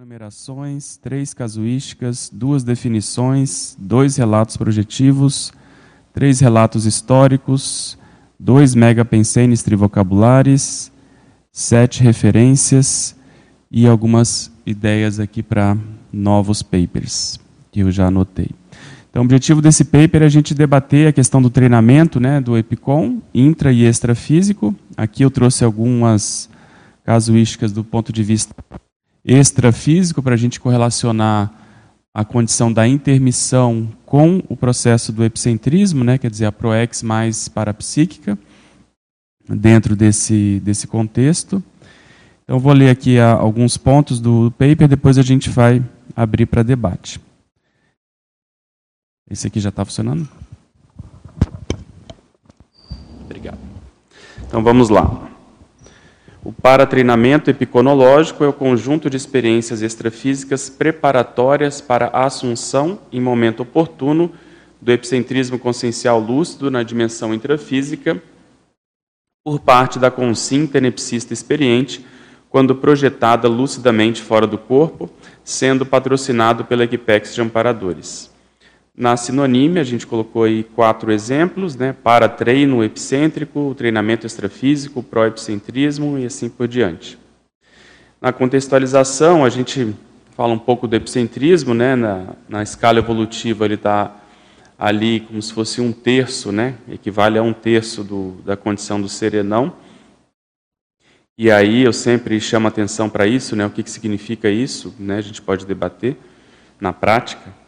numerações, três casuísticas, duas definições, dois relatos projetivos, três relatos históricos, dois megapensenes trivocabulares, sete referências e algumas ideias aqui para novos papers que eu já anotei. Então, o objetivo desse paper é a gente debater a questão do treinamento né, do EPICOM, intra e extrafísico. Aqui eu trouxe algumas casuísticas do ponto de vista extrafísico para a gente correlacionar a condição da intermissão com o processo do epicentrismo, né, quer dizer, a proex mais parapsíquica, dentro desse, desse contexto. Então, vou ler aqui alguns pontos do paper, depois a gente vai abrir para debate. Esse aqui já está funcionando? Obrigado. Então, vamos lá. O paratreinamento epiconológico é o conjunto de experiências extrafísicas preparatórias para a assunção, em momento oportuno, do epicentrismo consciencial lúcido na dimensão intrafísica, por parte da consciência tenepsista experiente, quando projetada lucidamente fora do corpo, sendo patrocinado pela Equipex de amparadores. Na sinonímia, a gente colocou aí quatro exemplos, né, para treino epicêntrico, treinamento extrafísico, proepicentrismo e assim por diante. Na contextualização, a gente fala um pouco do epicentrismo, né, na, na escala evolutiva ele está ali como se fosse um terço, né, equivale a um terço do, da condição do serenão. E aí eu sempre chamo atenção para isso, né, o que, que significa isso, né, a gente pode debater na prática.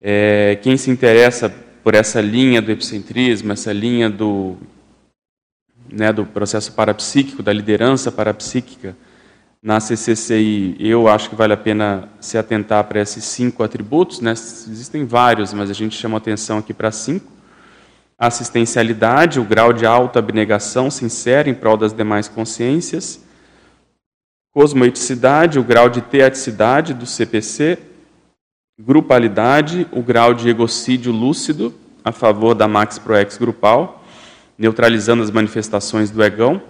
É, quem se interessa por essa linha do epicentrismo, essa linha do, né, do processo parapsíquico, da liderança parapsíquica, na CCCI, eu acho que vale a pena se atentar para esses cinco atributos. Né? Existem vários, mas a gente chama atenção aqui para cinco. Assistencialidade, o grau de alta abnegação sincera em prol das demais consciências. Cosmoeticidade, o grau de teaticidade do CPC, Grupalidade, o grau de egocídio lúcido a favor da Max Proex grupal, neutralizando as manifestações do egão.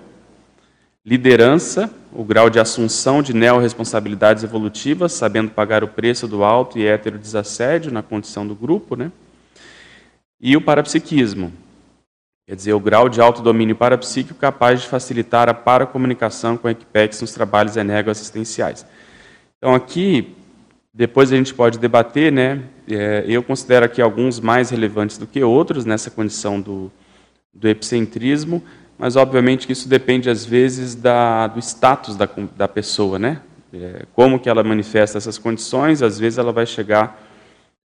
Liderança, o grau de assunção de neo-responsabilidades evolutivas, sabendo pagar o preço do alto e hétero desassédio na condição do grupo. Né? E o parapsiquismo, quer dizer, o grau de autodomínio parapsíquico capaz de facilitar a paracomunicação com a Equipex nos trabalhos energoassistenciais. Então, aqui, depois a gente pode debater, né? É, eu considero aqui alguns mais relevantes do que outros nessa condição do, do epicentrismo, mas obviamente que isso depende às vezes da, do status da, da pessoa, né? É, como que ela manifesta essas condições, às vezes ela vai chegar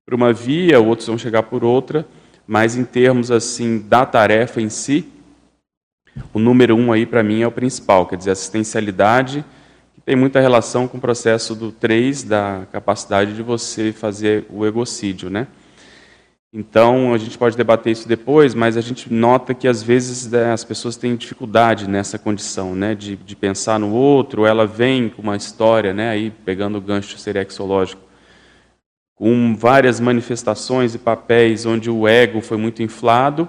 por uma via, outros vão chegar por outra, mas em termos assim da tarefa em si, o número um aí para mim é o principal, quer dizer, assistencialidade tem muita relação com o processo do 3, da capacidade de você fazer o egocídio, né? Então, a gente pode debater isso depois, mas a gente nota que às vezes né, as pessoas têm dificuldade nessa condição, né, de, de pensar no outro, ela vem com uma história, né, aí pegando o gancho serexológico, com várias manifestações e papéis onde o ego foi muito inflado,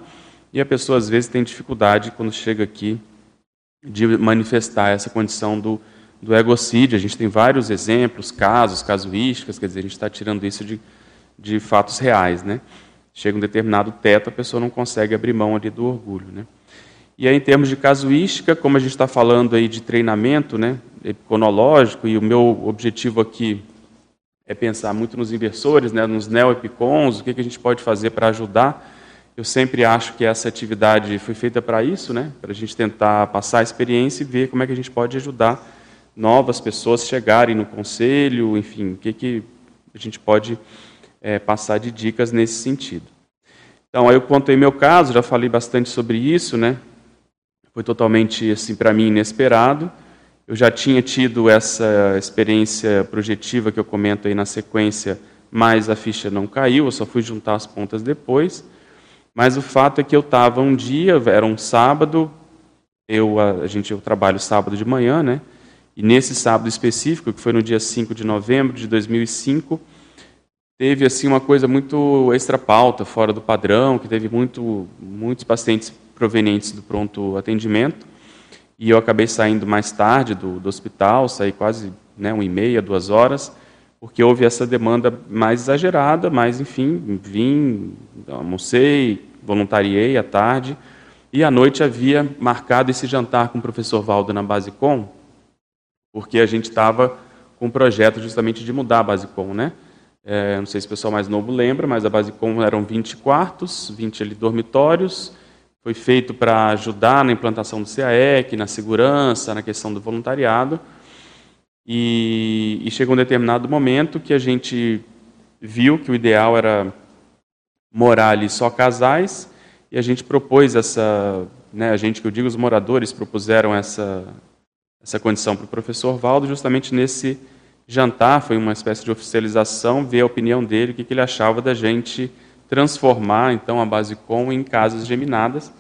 e a pessoa às vezes tem dificuldade quando chega aqui de manifestar essa condição do do egocídio. A gente tem vários exemplos, casos, casuísticas, quer dizer, a gente está tirando isso de, de fatos reais. Né? Chega um determinado teto, a pessoa não consegue abrir mão ali do orgulho. Né? E aí, em termos de casuística, como a gente está falando aí de treinamento né, epiconológico, e o meu objetivo aqui é pensar muito nos inversores, né, nos neoepicons, o que, que a gente pode fazer para ajudar. Eu sempre acho que essa atividade foi feita para isso, né, para a gente tentar passar a experiência e ver como é que a gente pode ajudar novas pessoas chegarem no conselho, enfim, o que, que a gente pode é, passar de dicas nesse sentido. Então, aí eu contei meu caso, já falei bastante sobre isso, né? Foi totalmente, assim, para mim, inesperado. Eu já tinha tido essa experiência projetiva que eu comento aí na sequência, mas a ficha não caiu, eu só fui juntar as pontas depois. Mas o fato é que eu estava um dia, era um sábado, eu, a, gente, eu trabalho sábado de manhã, né? E nesse sábado específico, que foi no dia 5 de novembro de 2005, teve assim uma coisa muito extra pauta, fora do padrão, que teve muito, muitos pacientes provenientes do pronto atendimento. E eu acabei saindo mais tarde do, do hospital, saí quase né, e meia, duas horas, porque houve essa demanda mais exagerada, mas, enfim, vim, almocei, voluntariei à tarde, e à noite havia marcado esse jantar com o professor Valdo na Basicom, porque a gente estava com um projeto justamente de mudar a Basicom, né? É, não sei se o pessoal mais novo lembra, mas a Basicom eram 20 quartos, 20 ali, dormitórios. Foi feito para ajudar na implantação do CAEC, na segurança, na questão do voluntariado. E, e chegou um determinado momento que a gente viu que o ideal era morar ali só casais, e a gente propôs essa, né, a gente que eu digo, os moradores propuseram essa, essa condição para o professor Valdo justamente nesse jantar, foi uma espécie de oficialização, ver a opinião dele, o que, ele achava da gente transformar então a Basecom em casas geminadas.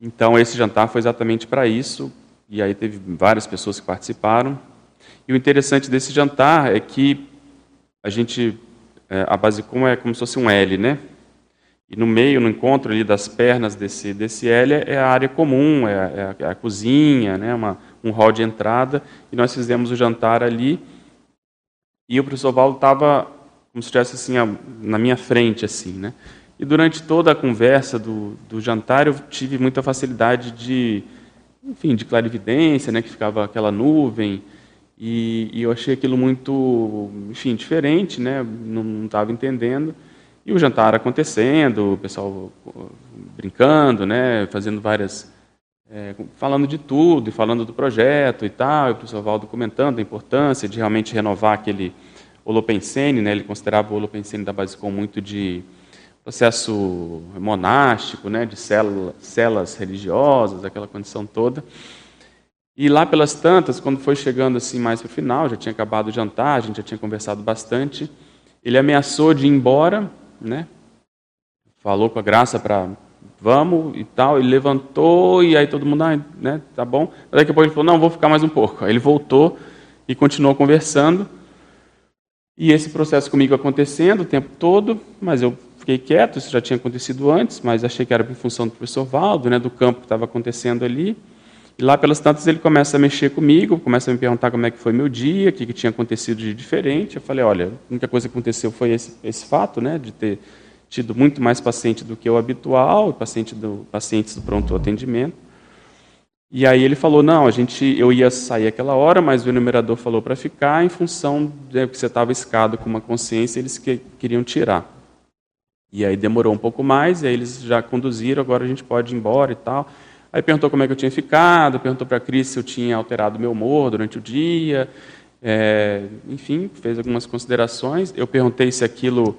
Então esse jantar foi exatamente para isso, e aí teve várias pessoas que participaram. E o interessante desse jantar é que a gente, é, a Basecom é como se fosse um L, né? E no meio, no encontro ali das pernas desse, desse L, é a área comum, é a, é a cozinha, né? uma, um hall de entrada. E nós fizemos o jantar ali. E o professor Valdo estava como se estivesse assim, na minha frente. assim, né? E durante toda a conversa do, do jantar, eu tive muita facilidade de, enfim, de clarividência, né? que ficava aquela nuvem. E, e eu achei aquilo muito, enfim, diferente, né? não estava entendendo. E o jantar acontecendo, o pessoal brincando, né, fazendo várias. É, falando de tudo, e falando do projeto e tal, e o professor Valdo comentando a importância de realmente renovar aquele Holopensene, né, ele considerava o Holopensene da Basicom muito de processo monástico, né, de células, celas religiosas, aquela condição toda. E lá pelas tantas, quando foi chegando assim mais para o final, já tinha acabado o jantar, a gente já tinha conversado bastante, ele ameaçou de ir embora, né? Falou com a graça para vamos e tal, ele levantou e aí todo mundo, ah, né, tá bom. Daqui a pouco ele falou, não, vou ficar mais um pouco. Aí ele voltou e continuou conversando. E esse processo comigo acontecendo o tempo todo, mas eu fiquei quieto, isso já tinha acontecido antes, mas achei que era em função do professor Valdo, né, do campo que estava acontecendo ali. E lá pelas tantas ele começa a mexer comigo, começa a me perguntar como é que foi meu dia, o que, que tinha acontecido de diferente. Eu falei, olha, a única coisa que aconteceu foi esse, esse fato, né, de ter tido muito mais paciente do que o habitual, paciente do, pacientes do pronto atendimento. E aí ele falou, não, a gente, eu ia sair aquela hora, mas o enumerador falou para ficar em função de que você estava escado com uma consciência, eles que, queriam tirar. E aí demorou um pouco mais, e aí eles já conduziram, agora a gente pode ir embora e tal. Aí perguntou como é que eu tinha ficado, perguntou para a Cris se eu tinha alterado meu humor durante o dia. É, enfim, fez algumas considerações. Eu perguntei se aquilo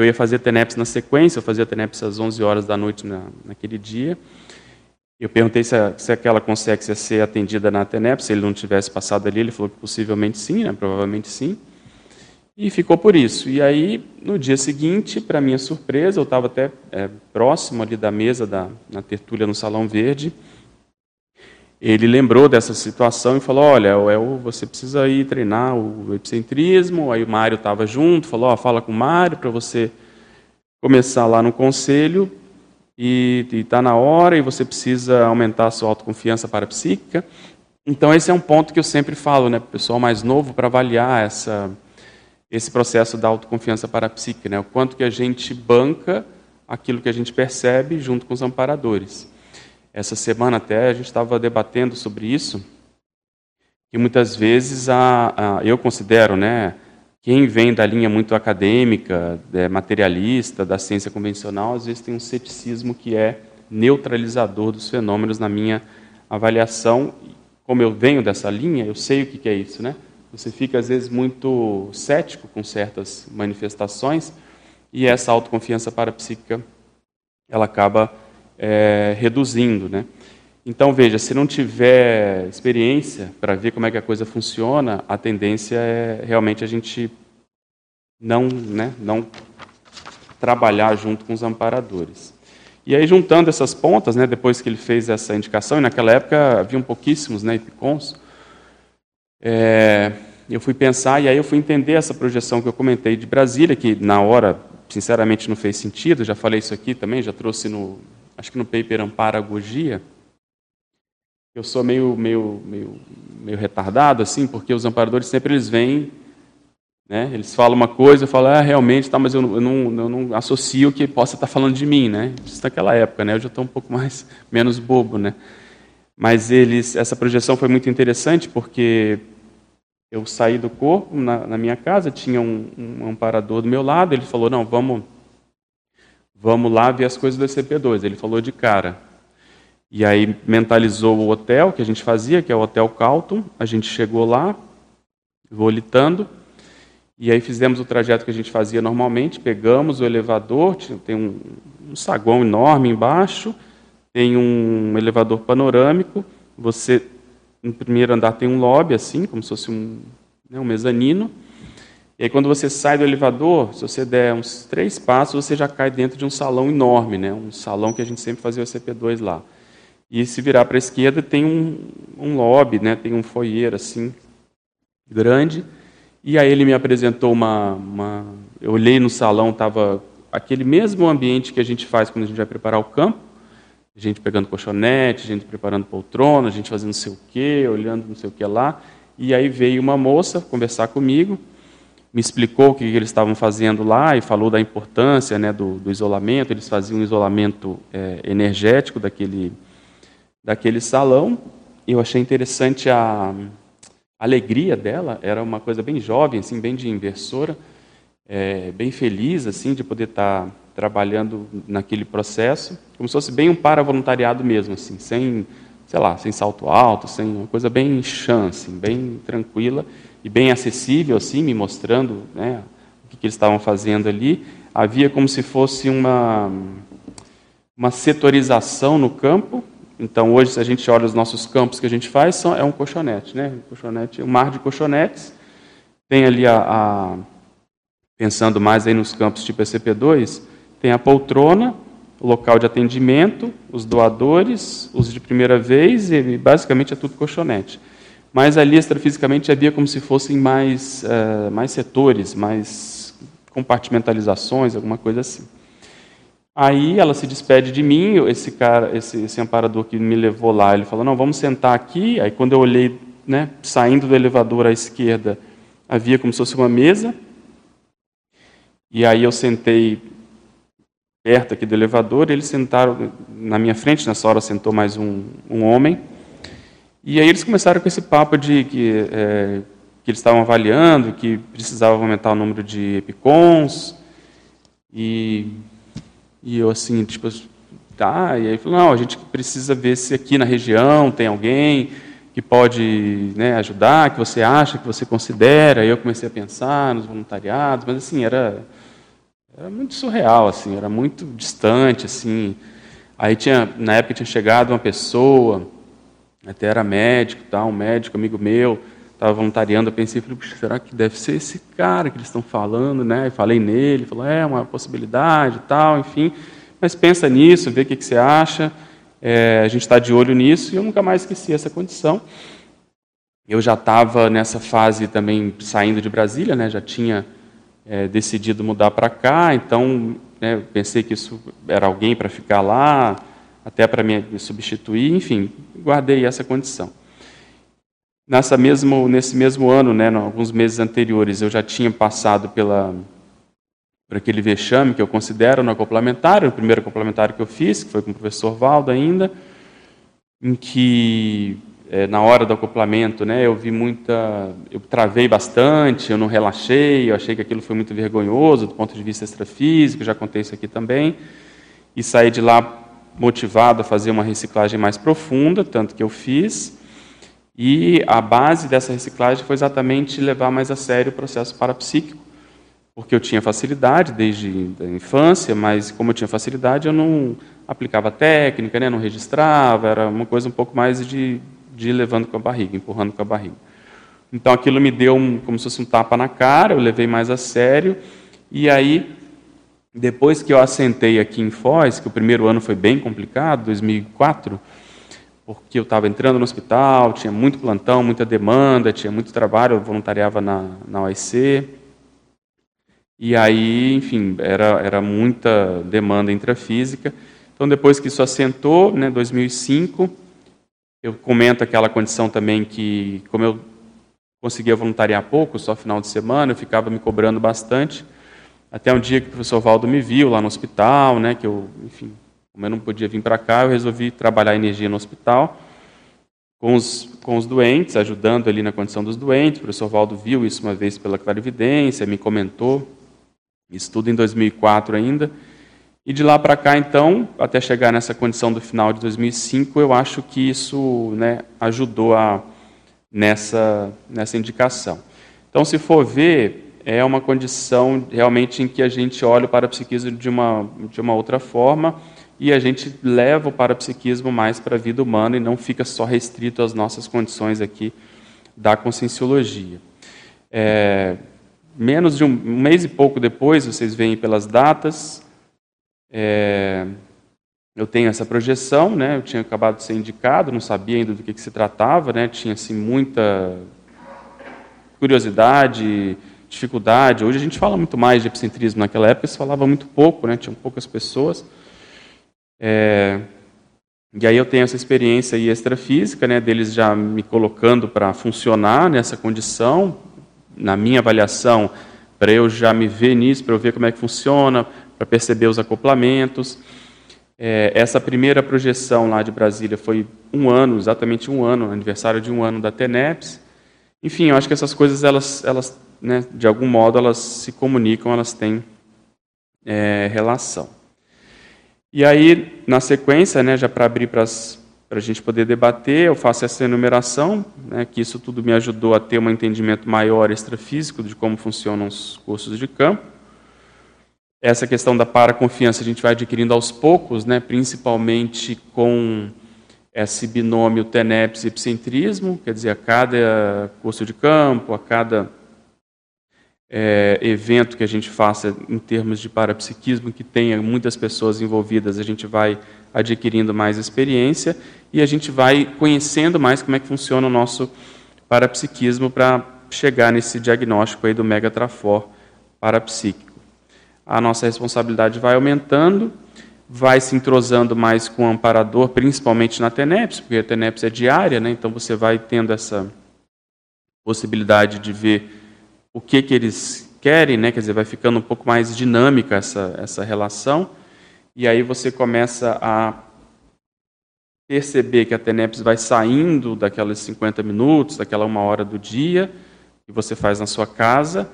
eu ia fazer TENEPS na sequência, eu fazia TENEPS às 11 horas da noite na, naquele dia. Eu perguntei se, a, se aquela consegue ser atendida na TENEPS, se ele não tivesse passado ali, ele falou que possivelmente sim, né, provavelmente sim. E ficou por isso. E aí, no dia seguinte, para minha surpresa, eu estava até é, próximo ali da mesa, da, na tertúlia no Salão Verde. Ele lembrou dessa situação e falou: Olha, você precisa ir treinar o epicentrismo. Aí o Mário estava junto, falou: oh, Fala com o Mário para você começar lá no conselho. E está na hora e você precisa aumentar a sua autoconfiança parapsíquica. Então, esse é um ponto que eu sempre falo né, para o pessoal mais novo para avaliar essa esse processo da autoconfiança parapsíquica, né? o quanto que a gente banca aquilo que a gente percebe junto com os amparadores. Essa semana até a gente estava debatendo sobre isso, que muitas vezes a, a, eu considero, né, quem vem da linha muito acadêmica, é, materialista, da ciência convencional, às vezes tem um ceticismo que é neutralizador dos fenômenos na minha avaliação. Como eu venho dessa linha, eu sei o que, é isso, né? Você fica, às vezes, muito cético com certas manifestações e essa autoconfiança parapsíquica ela acaba é, reduzindo. Né? Então, veja, se não tiver experiência para ver como é que a coisa funciona, a tendência é realmente a gente não, né, não trabalhar junto com os amparadores. E aí, juntando essas pontas, né, depois que ele fez essa indicação, e naquela época haviam pouquíssimos né, ipicons, é, eu fui pensar e aí eu fui entender essa projeção que eu comentei de Brasília, que na hora, sinceramente, não fez sentido. Já falei isso aqui também, já trouxe no, acho que no paper Amparagogia. eu sou meio, meio, meio, meio retardado, assim, porque os amparadores sempre eles vêm, né, eles falam uma coisa, eu falo, ah, realmente, tá, mas eu, eu, não, eu não associo que possa estar falando de mim, né? Isso naquela época, né? Eu já estou um pouco mais, menos bobo, né? Mas eles, essa projeção foi muito interessante porque eu saí do corpo na, na minha casa, tinha um, um, amparador do meu lado, ele falou, não, vamos, vamos lá ver as coisas do ECP2. Ele falou de cara. E aí mentalizou o hotel que a gente fazia, que é o Hotel Calton. A gente chegou lá, volitando, e aí fizemos o trajeto que a gente fazia normalmente, pegamos o elevador, tem um, um saguão enorme embaixo, tem um elevador panorâmico, você no primeiro andar tem um lobby, assim, como se fosse um, né, um mezanino. E aí, quando você sai do elevador, se você der uns três passos, você já cai dentro de um salão enorme, né, um salão que a gente sempre fazia o CP2 lá. E se virar para a esquerda, tem um, um lobby, né, tem um foyer assim, grande. E aí ele me apresentou uma. uma eu olhei no salão, estava aquele mesmo ambiente que a gente faz quando a gente vai preparar o campo gente pegando colchonete, gente preparando poltrona, gente fazendo não sei o quê, olhando não sei o que lá. E aí veio uma moça conversar comigo, me explicou o que eles estavam fazendo lá e falou da importância né, do, do isolamento. Eles faziam um isolamento é, energético daquele, daquele salão. Eu achei interessante a, a alegria dela, era uma coisa bem jovem, assim, bem de inversora, é, bem feliz assim de poder estar trabalhando naquele processo, como se fosse bem um para-voluntariado mesmo, assim, sem, sei lá, sem salto alto, sem uma coisa bem chã, assim, bem tranquila e bem acessível, assim, me mostrando né, o que, que eles estavam fazendo ali. Havia como se fosse uma, uma setorização no campo. Então, hoje, se a gente olha os nossos campos que a gente faz, são, é um colchonete, né? Um colchonete, um mar de colchonetes. Tem ali a, a pensando mais aí nos campos tipo ECP2, tem a poltrona, o local de atendimento, os doadores, os de primeira vez, e basicamente é tudo colchonete. Mas ali, extrafisicamente, havia como se fossem mais, uh, mais setores, mais compartimentalizações, alguma coisa assim. Aí ela se despede de mim, esse cara, esse, esse amparador que me levou lá, ele falou, não, vamos sentar aqui. Aí quando eu olhei, né, saindo do elevador à esquerda, havia como se fosse uma mesa. E aí eu sentei perto aqui do elevador, eles sentaram na minha frente, nessa hora sentou mais um, um homem, e aí eles começaram com esse papo de que, é, que eles estavam avaliando, que precisava aumentar o número de epicons, e, e eu assim, tipo, tá, e aí falou, não, a gente precisa ver se aqui na região tem alguém que pode né, ajudar, que você acha, que você considera, aí eu comecei a pensar nos voluntariados, mas assim, era era muito surreal, assim, era muito distante, assim. Aí tinha, na época tinha chegado uma pessoa, até era médico, tá, um médico amigo meu, estava voluntariando, eu pensei, falei, será que deve ser esse cara que eles estão falando, né? E falei nele, falou, é uma possibilidade, tal, enfim. Mas pensa nisso, vê o que, que você acha. É, a gente está de olho nisso e eu nunca mais esqueci essa condição. Eu já estava nessa fase também saindo de Brasília, né? Já tinha é, decidido mudar para cá, então né, pensei que isso era alguém para ficar lá, até para me substituir, enfim, guardei essa condição. Nessa mesmo, nesse mesmo ano, né, alguns meses anteriores, eu já tinha passado pela, por aquele vexame que eu considero no complementar, o primeiro complementar que eu fiz, que foi com o professor Valdo ainda, em que é, na hora do acoplamento, né, eu vi muita, eu travei bastante, eu não relaxei, eu achei que aquilo foi muito vergonhoso do ponto de vista extrafísico, já contei isso aqui também, e saí de lá motivado a fazer uma reciclagem mais profunda, tanto que eu fiz, e a base dessa reciclagem foi exatamente levar mais a sério o processo parapsíquico, porque eu tinha facilidade desde a infância, mas como eu tinha facilidade, eu não aplicava técnica, né, não registrava, era uma coisa um pouco mais de de levando com a barriga, empurrando com a barriga. Então aquilo me deu um, como se fosse um tapa na cara, eu levei mais a sério. E aí, depois que eu assentei aqui em Foz, que o primeiro ano foi bem complicado, 2004, porque eu estava entrando no hospital, tinha muito plantão, muita demanda, tinha muito trabalho, eu voluntariava na, na OIC. E aí, enfim, era, era muita demanda intrafísica. Então, depois que isso assentou, né, 2005, Eu comento aquela condição também que, como eu conseguia voluntariar pouco, só final de semana, eu ficava me cobrando bastante. Até um dia que o professor Valdo me viu lá no hospital, né, que eu, enfim, como eu não podia vir para cá, eu resolvi trabalhar energia no hospital com os, com os doentes, ajudando ali na condição dos doentes. O professor Valdo viu isso uma vez pela clarividência, me comentou, isso tudo em 2004 ainda. E de lá para cá, então, até chegar nessa condição do final de 2005, eu acho que isso né, ajudou a nessa, nessa indicação. Então, se for ver, é uma condição realmente em que a gente olha o parapsiquismo de uma, de uma outra forma e a gente leva o parapsiquismo mais para a vida humana e não fica só restrito às nossas condições aqui da conscienciologia. É, menos de um, um, mês e pouco depois, vocês veem pelas datas, é, eu tenho essa projeção, né? Eu tinha acabado de ser indicado, não sabia ainda do que, que se tratava, né? Tinha assim muita curiosidade, dificuldade. Hoje a gente fala muito mais de epicentrismo. Naquela época se falava muito pouco, né? Tinham poucas pessoas. É... E aí eu tenho essa experiência aí extrafísica, né? Deles já me colocando para funcionar nessa condição, na minha avaliação, para eu já me ver nisso, para eu ver como é que funciona, para perceber os acoplamentos. É, essa primeira projeção lá de Brasília foi um ano, exatamente um ano, aniversário de um ano da TENEPS. Enfim, eu acho que essas coisas, elas, elas né, de algum modo, elas se comunicam, elas têm é, relação. E aí, na sequência, né, já para abrir para a gente poder debater, eu faço essa enumeração, né, que isso tudo me ajudou a ter um entendimento maior extrafísico de como funcionam os cursos de campo. Essa questão da paraconfiança a gente vai adquirindo aos poucos, né, principalmente com esse binômio TENEPS e epicentrismo, quer dizer, a cada curso de campo, a cada é, evento que a gente faça em termos de parapsiquismo, que tenha muitas pessoas envolvidas, a gente vai adquirindo mais experiência e a gente vai conhecendo mais como é que funciona o nosso parapsiquismo para chegar nesse diagnóstico aí do megatrafor parapsíquico. A nossa responsabilidade vai aumentando, vai se entrosando mais com o amparador, principalmente na TENEPS, porque a TENEPS é diária, né? então você vai tendo essa possibilidade de ver o que, que eles querem, né? quer dizer, vai ficando um pouco mais dinâmica essa, essa relação, e aí você começa a perceber que a TENEPS vai saindo daquelas 50 minutos, daquela uma hora do dia, que você faz na sua casa,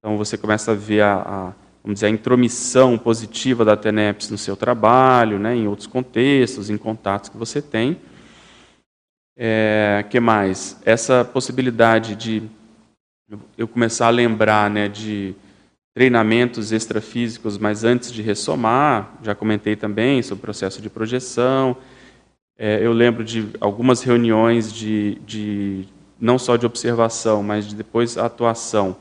então você começa a ver a, a vamos dizer, a intromissão positiva da TENEPS no seu trabalho, né, em outros contextos, em contatos que você tem. É, que mais? Essa possibilidade de eu começar a lembrar né, de treinamentos extrafísicos, mas antes de ressomar, já comentei também sobre o processo de projeção. É, eu lembro de algumas reuniões de, de não só de observação, mas de depois atuação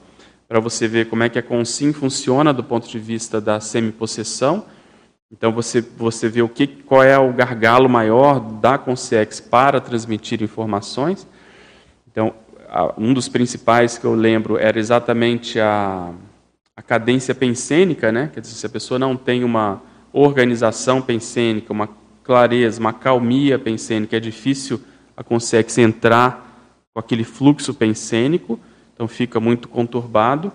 para você ver como é que a consim funciona do ponto de vista da semipossessão. Então você você vê o que qual é o gargalo maior da Consciex para transmitir informações. Então um dos principais que eu lembro era exatamente a, a cadência pensênica, né? Quer dizer, se a pessoa não tem uma organização pensênica, uma clareza, uma calmia pensênica, é difícil a Consciex entrar com aquele fluxo pensênico então fica muito conturbado.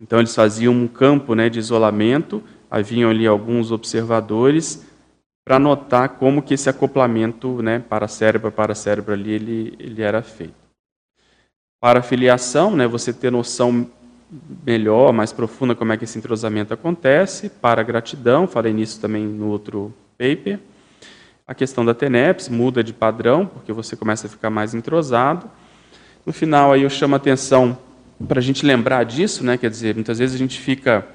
Então eles faziam um campo né, de isolamento, haviam ali alguns observadores para notar como que esse acoplamento né, para cérebro para cérebro ali ele, ele era feito. Para filiação, né, você ter noção melhor, mais profunda como é que esse entrosamento acontece. Para gratidão, falei nisso também no outro paper. A questão da TENEPS muda de padrão, porque você começa a ficar mais entrosado. No final, aí eu chamo a atenção para a gente lembrar disso, né? quer dizer, muitas vezes a gente fica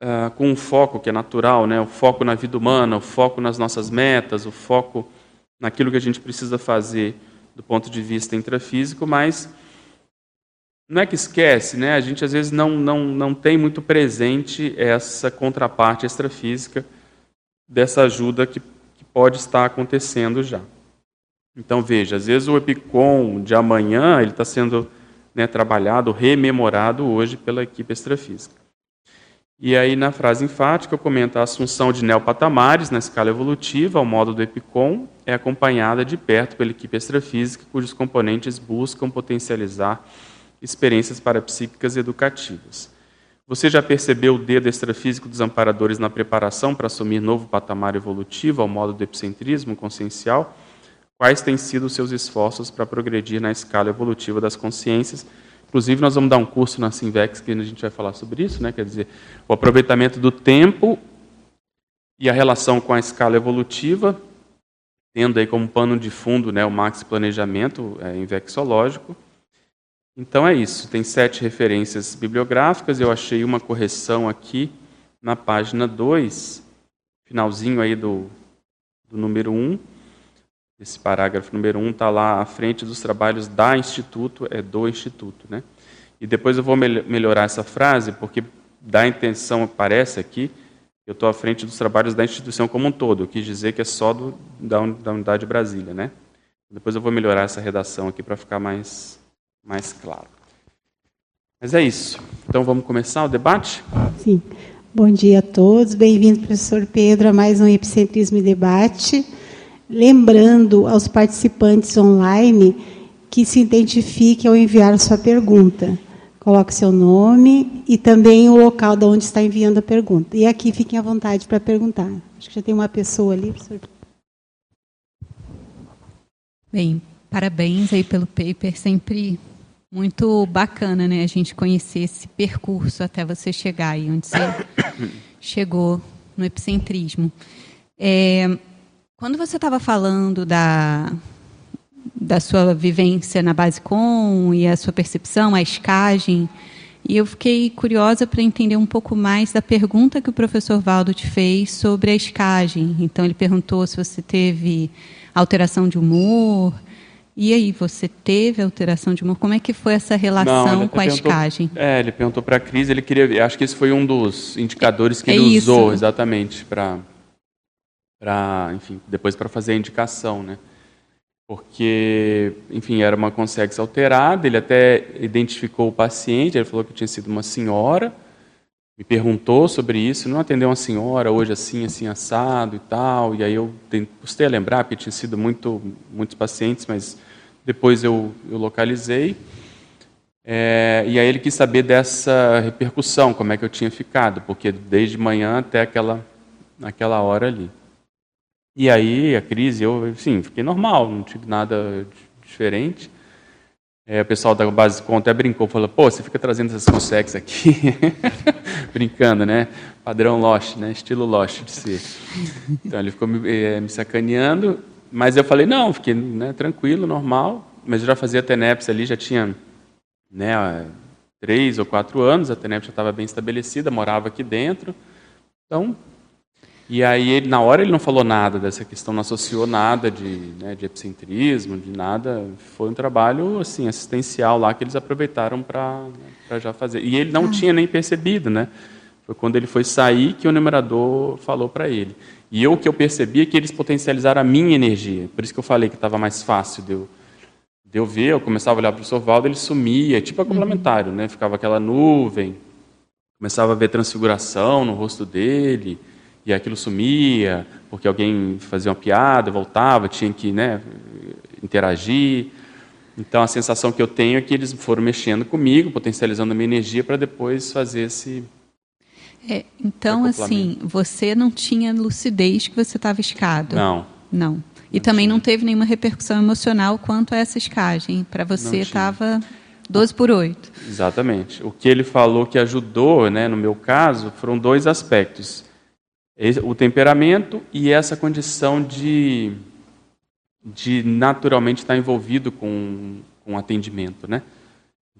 uh, com um foco que é natural, né? o foco na vida humana, o foco nas nossas metas, o foco naquilo que a gente precisa fazer do ponto de vista intrafísico, mas não é que esquece, né? a gente às vezes não, não, não tem muito presente essa contraparte extrafísica dessa ajuda que, que pode estar acontecendo já. Então veja, às vezes o EPICOM de amanhã ele está sendo né, trabalhado, rememorado hoje pela equipe extrafísica. E aí, na frase enfática, eu comento a assunção de neopatamares na escala evolutiva, ao modo do EPICOM, é acompanhada de perto pela equipe extrafísica, cujos componentes buscam potencializar experiências parapsíquicas educativas. Você já percebeu o dedo extrafísico dos amparadores na preparação para assumir novo patamar evolutivo ao modo do epicentrismo consciencial? Quais têm sido os seus esforços para progredir na escala evolutiva das consciências? Inclusive, nós vamos dar um curso na Sinvex que a gente vai falar sobre isso, né? quer dizer, o aproveitamento do tempo e a relação com a escala evolutiva, tendo aí como pano de fundo né, o maxi planejamento é, invexológico. Então é isso, tem sete referências bibliográficas, eu achei uma correção aqui na página 2, finalzinho aí do, do número 1. Um. Esse parágrafo número 1 um está lá à frente dos trabalhos da Instituto, é do Instituto. Né? E depois eu vou melhorar essa frase, porque dá a intenção, parece aqui, eu estou à frente dos trabalhos da instituição como um todo. Eu quis dizer que é só do, da, da Unidade Brasília. Né? Depois eu vou melhorar essa redação aqui para ficar mais, mais claro. Mas é isso. Então vamos começar o debate? Sim. Bom dia a todos. Bem-vindo, professor Pedro, a mais um Epicentrismo e Debate lembrando aos participantes online que se identifique ao enviar sua pergunta. Coloque seu nome e também o local de onde está enviando a pergunta. E aqui fiquem à vontade para perguntar. Acho que já tem uma pessoa ali, professor. Bem, parabéns aí pelo paper, sempre muito bacana, né? A gente conhecer esse percurso até você chegar aí onde você chegou no epicentrismo. É, quando você estava falando da, da sua vivência na Basecom e a sua percepção, a escagem, e eu fiquei curiosa para entender um pouco mais da pergunta que o professor Valdo te fez sobre a escagem. Então, ele perguntou se você teve alteração de humor. E aí, você teve alteração de humor? Como é que foi essa relação Não, com a escagem? É, ele perguntou para a Cris, ele queria. Acho que esse foi um dos indicadores que é ele isso. usou exatamente para para, enfim, depois para fazer a indicação, né? Porque, enfim, era uma consex alterada, ele até identificou o paciente, ele falou que tinha sido uma senhora, me perguntou sobre isso, não atendeu uma senhora hoje assim, assim, assado e tal, e aí eu custei a lembrar, porque tinha sido muito, muitos pacientes, mas depois eu, eu localizei, é, e aí ele quis saber dessa repercussão, como é que eu tinha ficado, porque desde manhã até aquela, aquela hora ali. E aí a crise, eu, sim, fiquei normal, não tive nada diferente. É, o pessoal da base de conta até brincou, falou, pô, você fica trazendo essas consex aqui, brincando, né? Padrão Lost, né? Estilo Lost de ser. Então ele ficou me, é, me sacaneando, mas eu falei, não, fiquei né, tranquilo, normal, mas eu já fazia TENEPS ali, já tinha né, três ou quatro anos, a TENEPS já estava bem estabelecida, morava aqui dentro, então e aí, ele, na hora, ele não falou nada dessa questão, não associou nada de, né, de epicentrismo, de nada. Foi um trabalho assim assistencial lá que eles aproveitaram para já fazer. E ele não ah. tinha nem percebido, né? Foi quando ele foi sair que o numerador falou para ele. E eu o que eu percebi é que eles potencializaram a minha energia. Por isso que eu falei que estava mais fácil de eu, de eu ver. Eu começava a olhar para o Sorvaldo, ele sumia, tipo a complementário, né? Ficava aquela nuvem. Começava a ver transfiguração no rosto dele e aquilo sumia, porque alguém fazia uma piada, voltava, tinha que né, interagir. Então a sensação que eu tenho é que eles foram mexendo comigo, potencializando a minha energia para depois fazer esse. É, então, assim, você não tinha lucidez que você estava escado? Não. Não. E não também tinha. não teve nenhuma repercussão emocional quanto a essa escagem. Para você estava 12 por 8. Exatamente. O que ele falou que ajudou, né, no meu caso, foram dois aspectos o temperamento e essa condição de, de naturalmente estar envolvido com, com atendimento, né?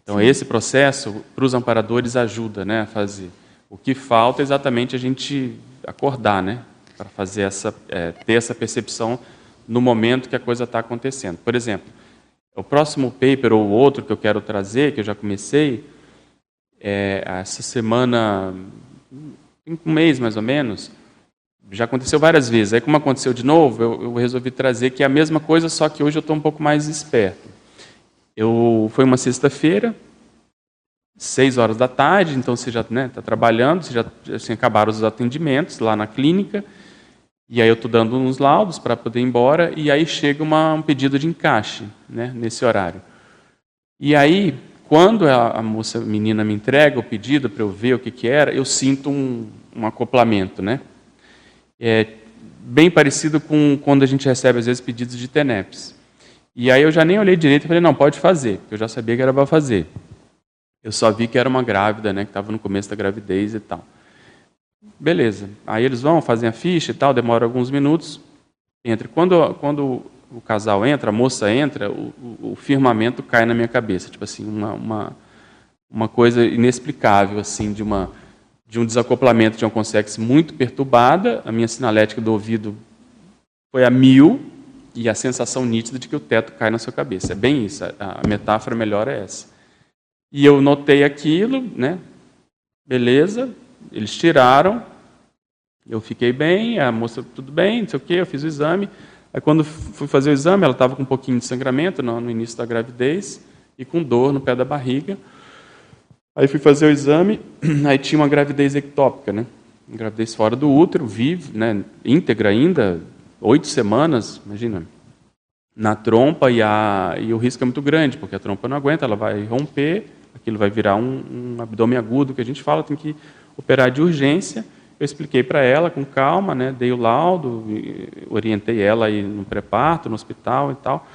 Então Sim. esse processo para os amparadores ajuda, né, a fazer. O que falta é exatamente a gente acordar, né, para fazer essa é, ter essa percepção no momento que a coisa está acontecendo. Por exemplo, o próximo paper ou outro que eu quero trazer, que eu já comecei, é, essa semana, um mês mais ou menos, já aconteceu várias vezes. Aí, como aconteceu de novo, eu, eu resolvi trazer que é a mesma coisa, só que hoje eu estou um pouco mais esperto. Eu, foi uma sexta-feira, seis horas da tarde, então você já está né, tá trabalhando, você já assim, acabaram os atendimentos lá na clínica, e aí eu estou dando uns laudos para poder ir embora, e aí chega uma, um pedido de encaixe né, nesse horário. E aí, quando a, a moça, a menina me entrega o pedido para eu ver o que, que era, eu sinto um, um acoplamento, né? É bem parecido com quando a gente recebe, às vezes, pedidos de TENEPS. E aí eu já nem olhei direito e falei, não, pode fazer, porque eu já sabia que era para fazer. Eu só vi que era uma grávida, né, que estava no começo da gravidez e tal. Beleza. Aí eles vão, fazem a ficha e tal, demora alguns minutos. Entra. Quando, quando o casal entra, a moça entra, o, o, o firmamento cai na minha cabeça. Tipo assim, uma, uma, uma coisa inexplicável, assim, de, uma, de um desacoplamento de uma consex muito perturbada. A minha sinalética do ouvido foi a mil e a sensação nítida de que o teto cai na sua cabeça. É bem isso. A, a metáfora melhor é essa. E eu notei aquilo, né? Beleza, eles tiraram, eu fiquei bem, a moça tudo bem, não sei o quê, eu fiz o exame. Aí quando fui fazer o exame, ela estava com um pouquinho de sangramento no, no, início da gravidez e com dor no pé da barriga. Aí fui fazer o exame, aí tinha uma gravidez ectópica, né? Gravidez fora do útero, vive, né? íntegra ainda, oito semanas, imagina, na trompa e, a, e o risco é muito grande, porque a trompa não aguenta, ela vai romper aquilo vai virar um, um abdômen agudo que a gente fala, tem que operar de urgência. Eu expliquei para ela com calma, né, dei o laudo, orientei ela aí no pré-parto, no hospital e tal.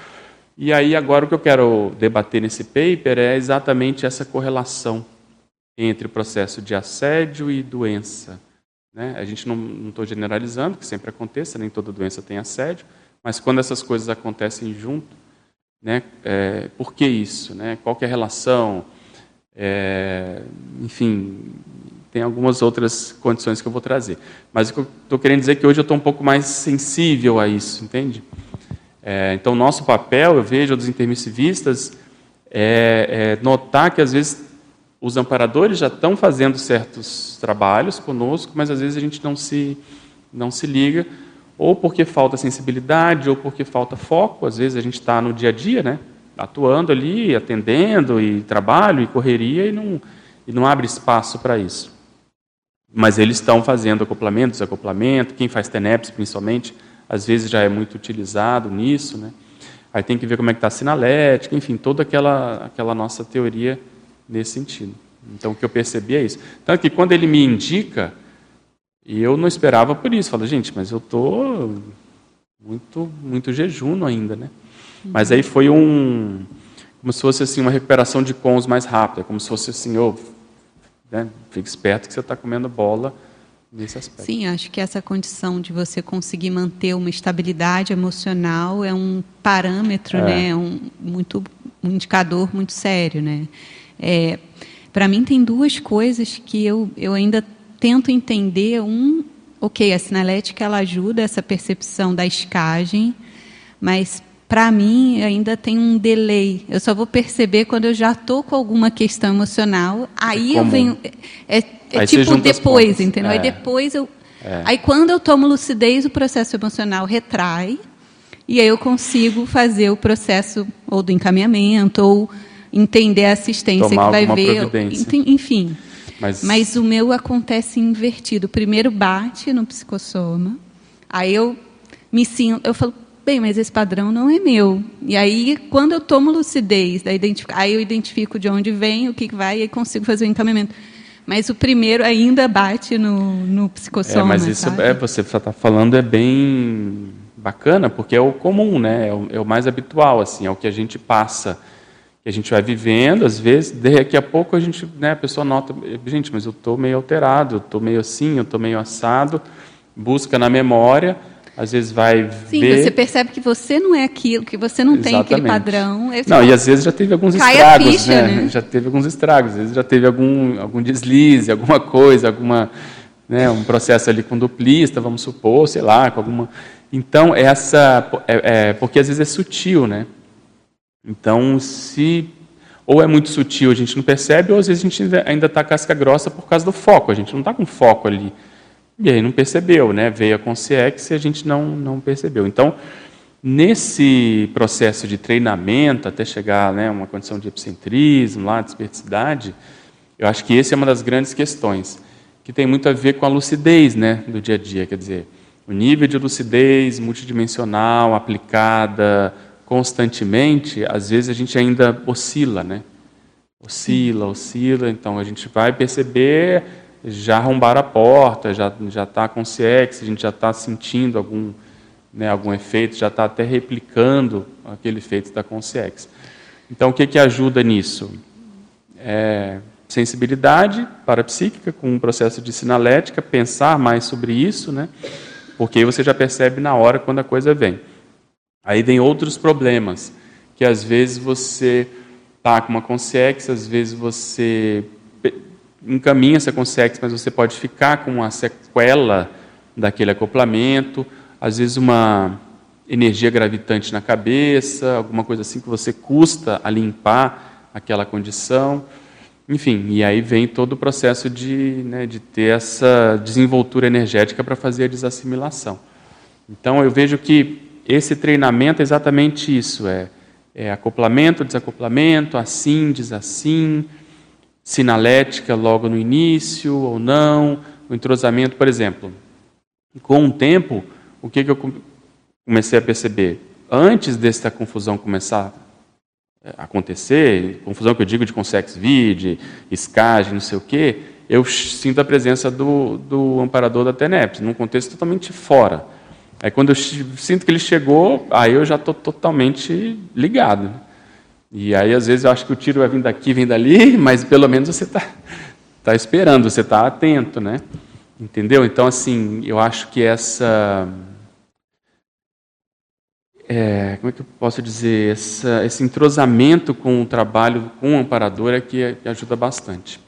E aí agora o que eu quero debater nesse paper é exatamente essa correlação entre o processo de assédio e doença. Né? A gente não estou generalizando, que sempre aconteça, nem toda doença tem assédio, mas quando essas coisas acontecem junto, né, é, por que isso? Né? Qual que é a relação? É, enfim, tem algumas outras condições que eu vou trazer. Mas o que eu estou querendo dizer é que hoje eu estou um pouco mais sensível a isso, entende? É, então, nosso papel, eu vejo dos intermissivistas, é, é notar que às vezes os amparadores já estão fazendo certos trabalhos conosco, mas às vezes a gente não se, não se liga, ou porque falta sensibilidade, ou porque falta foco. Às vezes a gente está no dia a dia, né? atuando ali, atendendo, e trabalho, e correria, e não, e não abre espaço para isso. Mas eles estão fazendo acoplamento, desacoplamento, quem faz TENEPS principalmente, às vezes já é muito utilizado nisso, né? Aí tem que ver como é que está a sinalética, enfim, toda aquela, aquela nossa teoria nesse sentido. Então, o que eu percebi é isso. Tanto que quando ele me indica, e eu não esperava por isso, falo, gente, mas eu estou muito, muito jejum ainda, né? Mas aí foi um, como se fosse assim uma recuperação de cons mais rápida, como se fosse assim, oh, né, esperto que você está comendo bola nesse aspecto. Sim, acho que essa condição de você conseguir manter uma estabilidade emocional é um parâmetro, é. né, um, muito, um indicador muito sério, né. É, Para mim tem duas coisas que eu, eu ainda tento entender. Um, ok, a sinalética ela ajuda essa percepção da escagem, mas para mim ainda tem um delay. Eu só vou perceber quando eu já estou com alguma questão emocional. Aí é eu venho. É, é aí tipo depois, entendeu? É. Aí depois eu. É. Aí quando eu tomo lucidez, o processo emocional retrai. E aí eu consigo fazer o processo ou do encaminhamento, ou entender a assistência Tomar que vai ver. Enfim. Mas... Mas o meu acontece invertido. Primeiro bate no psicossoma. Aí eu me sinto. Eu falo, bem, mas esse padrão não é meu. E aí, quando eu tomo lucidez, aí eu identifico de onde vem, o que vai, e consigo fazer o encaminhamento. Mas o primeiro ainda bate no, no psicossoma. É, mas isso é, você está falando é bem bacana, porque é o comum, né? É o, é o, mais habitual, assim, é o que a gente passa, que a gente vai vivendo, às vezes, daqui a pouco a gente, né, a pessoa nota, gente, mas eu estou meio alterado, eu estou meio assim, eu estou meio assado, busca na memória, às vezes vai Sim, ver... você percebe que você não é aquilo, que você não Exatamente. tem aquele padrão. Não, e às vezes já teve alguns estragos, ficha, né? né? Já teve alguns estragos, às vezes já teve algum, algum deslize, alguma coisa, alguma, né, um processo ali com duplista, vamos supor, sei lá, com alguma... Então, essa... É, é, porque às vezes é sutil, né? Então, se... Ou é muito sutil, a gente não percebe, ou às vezes a gente ainda está casca grossa por causa do foco, a gente não está com foco ali. E aí não percebeu, né? Veio a consciência e a gente não, não percebeu. Então, nesse processo de treinamento, até chegar né, a uma condição de epicentrismo, lá, de esperticidade, Eu acho que essa é uma das grandes questões, que tem muito a ver com a lucidez né, do dia a dia. Quer dizer, o nível de lucidez multidimensional, aplicada constantemente, às vezes a gente ainda oscila, né? Oscila, oscila, então a gente vai perceber, já arrombar a porta, já já está com CX, a gente já está sentindo algum, né, algum efeito, já está até replicando aquele efeito da consciência. Então, o que, que ajuda nisso? É, sensibilidade parapsíquica, com um processo de sinalética, pensar mais sobre isso, né? porque aí você já percebe na hora quando a coisa vem. Aí vem outros problemas, que às vezes você está com uma consciência, às vezes você encaminha consciência, mas você pode ficar com uma sequela daquele acoplamento, às vezes uma energia gravitante na cabeça, alguma coisa assim que você custa a limpar aquela condição. Enfim, e aí vem todo o processo de, né, de ter essa desenvoltura energética para fazer a desassimilação. Então eu vejo que esse treinamento é exatamente isso: é, é acoplamento, desacoplamento, assim, desassim, sinalética logo no início ou não, o entrosamento, por exemplo. Com o tempo, o que, que eu comecei a perceber? Antes dessa confusão começar é, acontecer, confusão que eu digo de consex vide, escagem, não sei o quê, eu sinto a presença do, do amparador da TENEPS, num contexto totalmente fora. Aí quando eu sinto que ele chegou, aí eu já estou totalmente ligado. E aí às vezes eu acho que o tiro vai vir daqui, vem dali, mas pelo menos você está tá esperando, você está atento, né? Entendeu? Então assim, eu acho que essa é, como é que eu posso dizer, essa, esse entrosamento com o trabalho com o amparador é que, que ajuda bastante.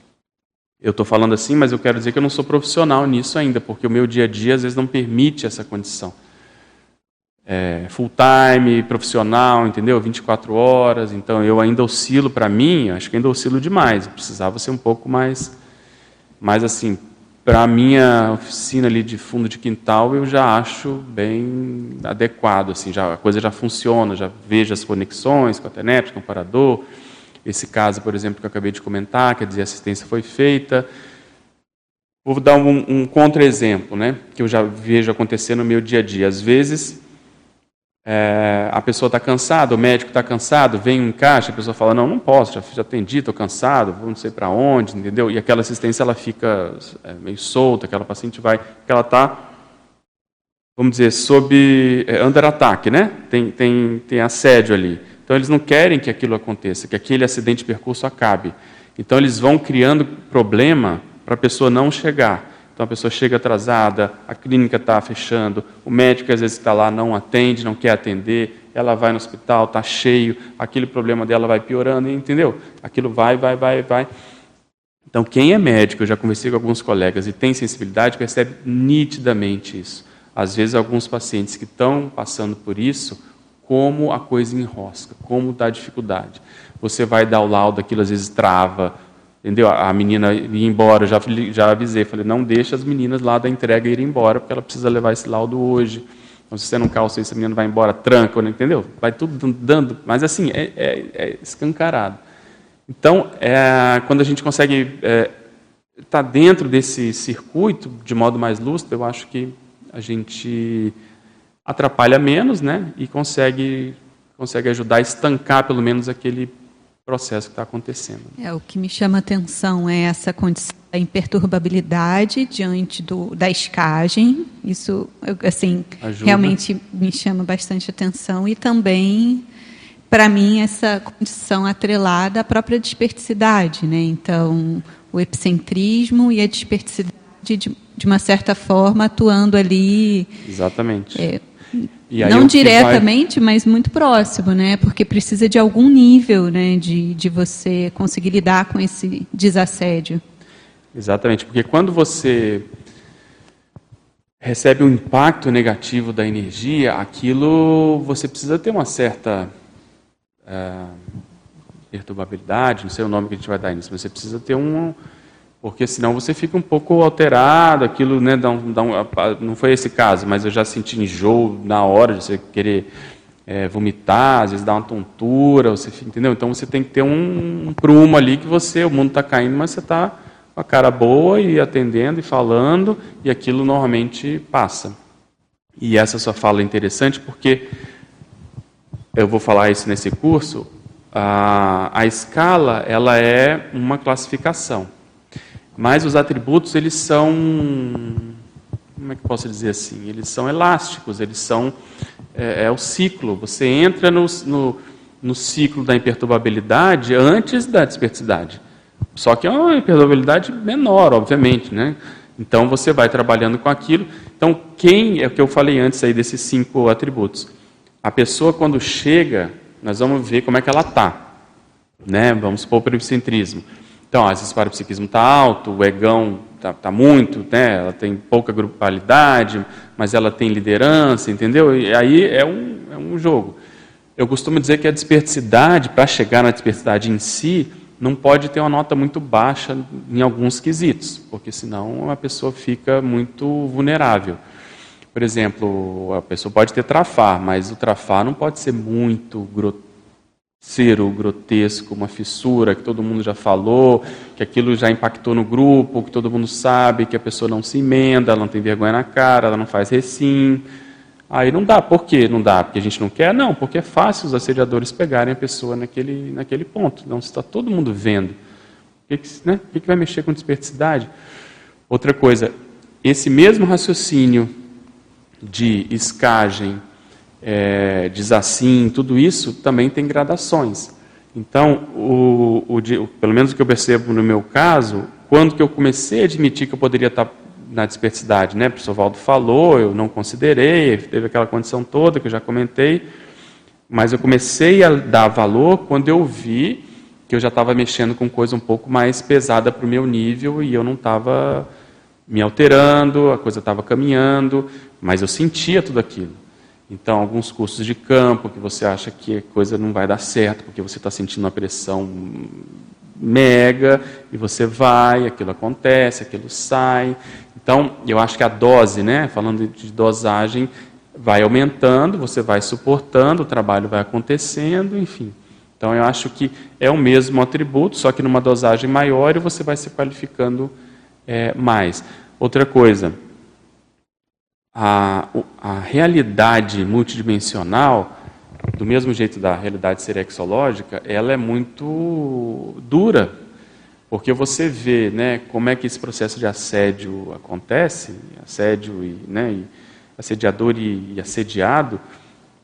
Eu estou falando assim, mas eu quero dizer que eu não sou profissional nisso ainda, porque o meu dia a dia às vezes não permite essa condição. É, full time, profissional, entendeu? 24 horas, então eu ainda oscilo para mim, acho que ainda oscilo demais, eu precisava ser um pouco mais, mais assim, para a minha oficina ali de fundo de quintal, eu já acho bem adequado, assim, já, a coisa já funciona, já vejo as conexões com a internet, com o parador. Esse caso, por exemplo, que eu acabei de comentar, quer dizer, a assistência foi feita. Vou dar um, um contra-exemplo, né, que eu já vejo acontecer no meu dia a dia. Às vezes, é, a pessoa está cansada, o médico está cansado, vem um encaixe, a pessoa fala, não, não posso, já, já atendi, estou cansado, vou não sei para onde, entendeu? E aquela assistência ela fica é, meio solta, aquela paciente vai, que ela está, vamos dizer, sob, é, under ataque, né? Tem, tem, tem assédio ali. Então eles não querem que aquilo aconteça, que aquele acidente de percurso acabe. Então eles vão criando problema para a pessoa não chegar. Então a pessoa chega atrasada, a clínica está fechando, o médico às vezes está lá, não atende, não quer atender, ela vai no hospital, está cheio, aquele problema dela vai piorando, entendeu? Aquilo vai, vai, vai, vai. Então quem é médico, eu já conversei com alguns colegas e tem sensibilidade, percebe nitidamente isso. Às vezes alguns pacientes que estão passando por isso, como a coisa enrosca, como dá dificuldade. Você vai dar o laudo, aquilo às vezes trava, Entendeu? A menina ir embora, já, já avisei, falei, não deixa as meninas lá da entrega ir embora, porque ela precisa levar esse laudo hoje. Então, se você não calça isso, a menina vai embora, tranca, entendeu? Vai tudo dando, mas assim, é, é, é escancarado. Então, é, quando a gente consegue estar é, tá dentro desse circuito de modo mais lúcido, eu acho que a gente atrapalha menos né, e consegue, consegue ajudar a estancar pelo menos aquele processo que está acontecendo. É, o que me chama a atenção é essa condição da imperturbabilidade diante do, da escagem. Isso, assim, Ajuda. realmente me chama bastante atenção. E também, para mim, essa condição atrelada à própria desperticidade. Né? Então, o epicentrismo e a desperticidade, de, de uma certa forma, atuando ali. Exatamente. É, não diretamente, vai... mas muito próximo, né? Porque precisa de algum nível, né, de, de você conseguir lidar com esse desassédio. Exatamente, porque quando você recebe um impacto negativo da energia, aquilo você precisa ter uma certa uh, perturbabilidade, não sei o nome que a gente vai dar nisso, mas você precisa ter um, porque senão você fica um pouco alterado, aquilo né, dá um, dá um, não foi esse caso, mas eu já senti enjoo na hora de você querer é, vomitar, às vezes dá uma tontura, você entendeu? Então você tem que ter um, um prumo ali que você, o mundo está caindo, mas você está com a cara boa e atendendo e falando, e aquilo normalmente passa. E essa sua fala é interessante porque eu vou falar isso nesse curso. A, a escala ela é uma classificação, mas os atributos eles são como é que posso dizer assim? Eles são elásticos, eles são é, é o ciclo. Você entra no, no, no, ciclo da imperturbabilidade antes da dispersidade. Só que é uma imperturbabilidade menor, obviamente, né? Então você vai trabalhando com aquilo. Então quem é o que eu falei antes aí desses cinco atributos? A pessoa quando chega, nós vamos ver como é que ela está, né? Vamos supor o epicentrismo. Então, às vezes o está alto, o egão está tá muito, né? ela tem pouca grupalidade, mas ela tem liderança, entendeu? E aí é um, é um jogo. Eu costumo dizer que a dispersidade, para chegar na dispersidade em si, não pode ter uma nota muito baixa em alguns quesitos, porque senão a pessoa fica muito vulnerável. Por exemplo, a pessoa pode ter trafar, mas o trafar não pode ser muito grotesco ser o grotesco, uma fissura que todo mundo já falou, que aquilo já impactou no grupo, que todo mundo sabe, que a pessoa não se emenda, ela não tem vergonha na cara, ela não faz recim. Aí não dá. Por quê? Não dá porque a gente não quer? Não, porque é fácil os assediadores pegarem a pessoa naquele, naquele ponto. Não está todo mundo vendo. O que, né? o que vai mexer com dispersidade? Outra coisa, esse mesmo raciocínio de escagem, é, desassim, tudo isso também tem gradações. Então, o, o, pelo menos o que eu percebo no meu caso, quando que eu comecei a admitir que eu poderia estar na dispersidade, né? O professor Valdo falou, eu não considerei, teve aquela condição toda que eu já comentei, mas eu comecei a dar valor quando eu vi que eu já estava mexendo com coisa um pouco mais pesada para o meu nível e eu não estava me alterando, a coisa estava caminhando, mas eu sentia tudo aquilo. Então, alguns cursos de campo que você acha que a coisa não vai dar certo, porque você está sentindo uma pressão mega, e você vai, aquilo acontece, aquilo sai. Então, eu acho que a dose, né, falando de dosagem, vai aumentando, você vai suportando, o trabalho vai acontecendo, enfim. Então, eu acho que é o mesmo atributo, só que numa dosagem maior e você vai se qualificando é, mais. Outra coisa, a, a realidade multidimensional, do mesmo jeito da realidade serexológica, ela é muito dura, porque você vê né, como é que esse processo de assédio acontece, assédio e, né, e assediador e, e assediado,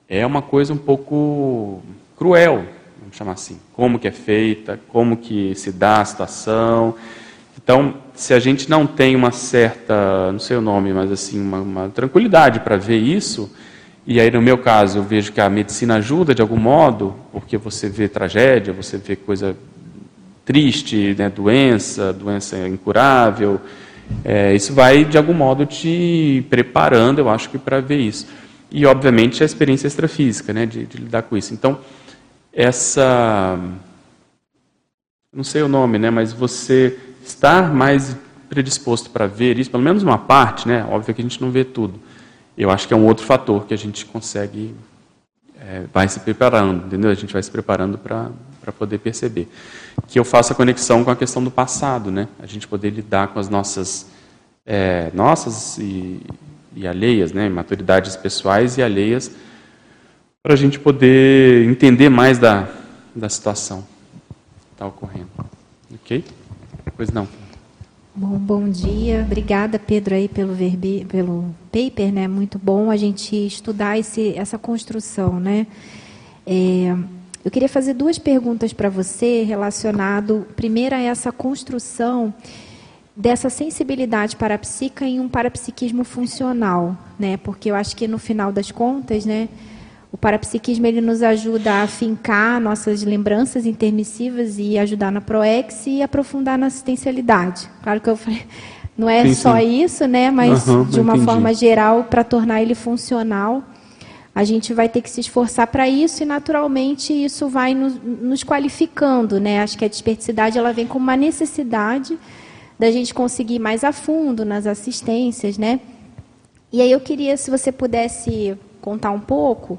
é uma coisa um pouco cruel, vamos chamar assim. Como que é feita, como que se dá a situação. Então, se a gente não tem uma certa, não sei o nome, mas assim, uma, uma tranquilidade para ver isso, e aí no meu caso eu vejo que a medicina ajuda de algum modo, porque você vê tragédia, você vê coisa triste, né, doença, doença incurável, é, isso vai de algum modo te preparando, eu acho que para ver isso. E obviamente a experiência extrafísica, né, de, de lidar com isso. Então, essa, não sei o nome, né, mas você estar mais predisposto para ver isso, pelo menos uma parte, né? Óbvio que a gente não vê tudo. Eu acho que é um outro fator que a gente consegue, é, vai se preparando, entendeu? A gente vai se preparando para poder perceber. Que eu faço a conexão com a questão do passado, né? A gente poder lidar com as nossas, é, nossas e, e alheias, né? Maturidades pessoais e alheias, para a gente poder entender mais da, da situação que está ocorrendo. Ok? Pois não. Bom, bom dia. Obrigada, Pedro, aí pelo, verbi, pelo paper, né? Muito bom a gente estudar esse, essa construção, né? É, eu queria fazer duas perguntas para você relacionado, primeiro a essa construção dessa sensibilidade parapsíquica em um parapsiquismo funcional, né? Porque eu acho que no final das contas, né? O parapsiquismo ele nos ajuda a afincar nossas lembranças intermissivas e ajudar na proex e aprofundar na assistencialidade. Claro que eu falei, não é sim, só sim. isso, né? Mas uhum, de uma entendi. forma geral, para tornar ele funcional, a gente vai ter que se esforçar para isso e naturalmente isso vai nos, nos, qualificando, né? Acho que a desperticidade ela vem como uma necessidade da gente conseguir mais a fundo nas assistências, né? E aí eu queria, se você pudesse contar um pouco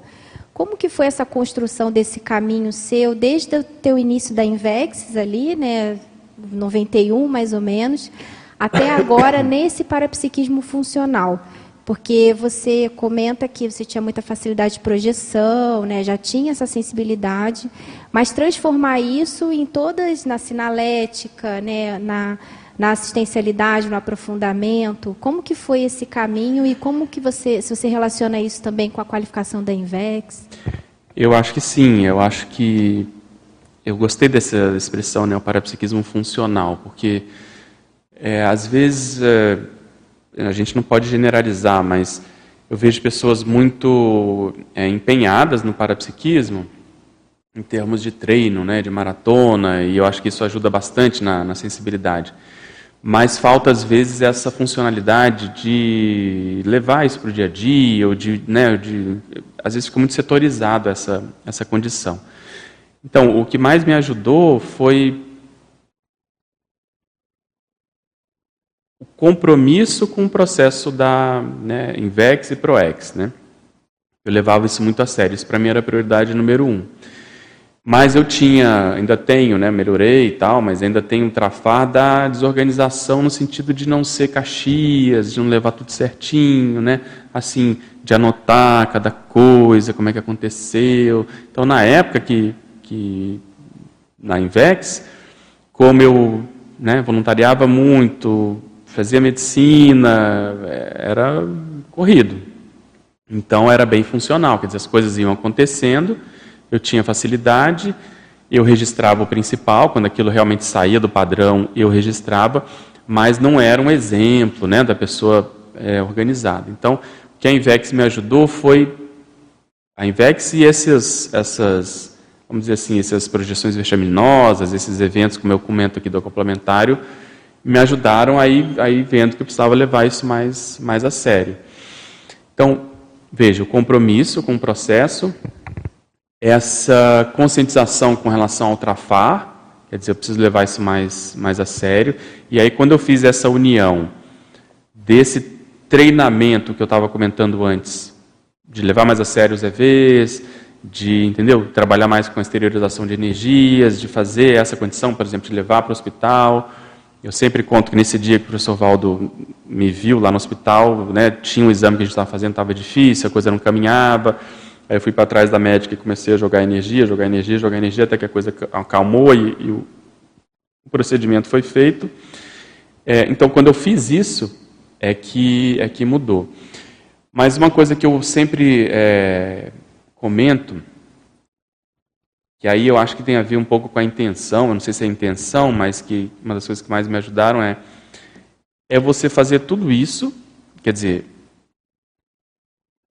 Como que foi essa construção desse caminho seu, desde o teu início da Invexis ali, né, 91 mais ou menos, até agora nesse parapsiquismo funcional? Porque você comenta que você tinha muita facilidade de projeção, né, já tinha essa sensibilidade, mas transformar isso em todas, na sinalética, né, na na assistencialidade, no aprofundamento? Como que foi esse caminho e como que você, se você relaciona isso também com a qualificação da Invex? Eu acho que sim, eu acho que eu gostei dessa expressão, né, o parapsiquismo funcional, porque é, às vezes é, a gente não pode generalizar, mas eu vejo pessoas muito é, empenhadas no parapsiquismo em termos de treino, né, de maratona, e eu acho que isso ajuda bastante na, na sensibilidade mas falta às vezes essa funcionalidade de levar isso para o dia a dia, ou de, né, de, às vezes fica muito setorizado essa, essa condição. Então, o que mais me ajudou foi o compromisso com o processo da né, Invex e Proex. Né? Eu levava isso muito a sério, isso para mim era a prioridade número um. Mas eu tinha, ainda tenho, né, melhorei e tal, mas ainda tenho um trafar da desorganização no sentido de não ser caxias, de não levar tudo certinho, né, assim, de anotar cada coisa, como é que aconteceu. Então, na época que, que na Invex, como eu né, voluntariava muito, fazia medicina, era corrido. Então, era bem funcional, quer dizer, as coisas iam acontecendo eu tinha facilidade, eu registrava o principal, quando aquilo realmente saía do padrão, eu registrava, mas não era um exemplo né, da pessoa é, organizada. Então, o que a Invex me ajudou foi a Invex e esses, essas, vamos dizer assim, essas projeções vexaminosas, esses eventos, como eu comento aqui do complementário, me ajudaram aí, aí vendo que eu precisava levar isso mais, mais a sério. Então, veja, o compromisso com o processo, essa conscientização com relação ao trafar, quer dizer, eu preciso levar isso mais, mais a sério. E aí, quando eu fiz essa união desse treinamento que eu estava comentando antes, de levar mais a sério os EVs, de, entendeu? Trabalhar mais com a exteriorização de energias, de fazer essa condição, por exemplo, de levar para o hospital. Eu sempre conto que nesse dia que o professor Valdo me viu lá no hospital, né, tinha um exame que a gente estava fazendo, estava difícil, a coisa não caminhava. Aí eu fui para trás da médica e comecei a jogar energia, jogar energia, jogar energia, até que a coisa acalmou e, e o, procedimento foi feito. É, então, quando eu fiz isso, é que, é que mudou. Mas uma coisa que eu sempre é, comento, que aí eu acho que tem a ver um pouco com a intenção, eu não sei se é intenção, mas que uma das coisas que mais me ajudaram é, é você fazer tudo isso, quer dizer,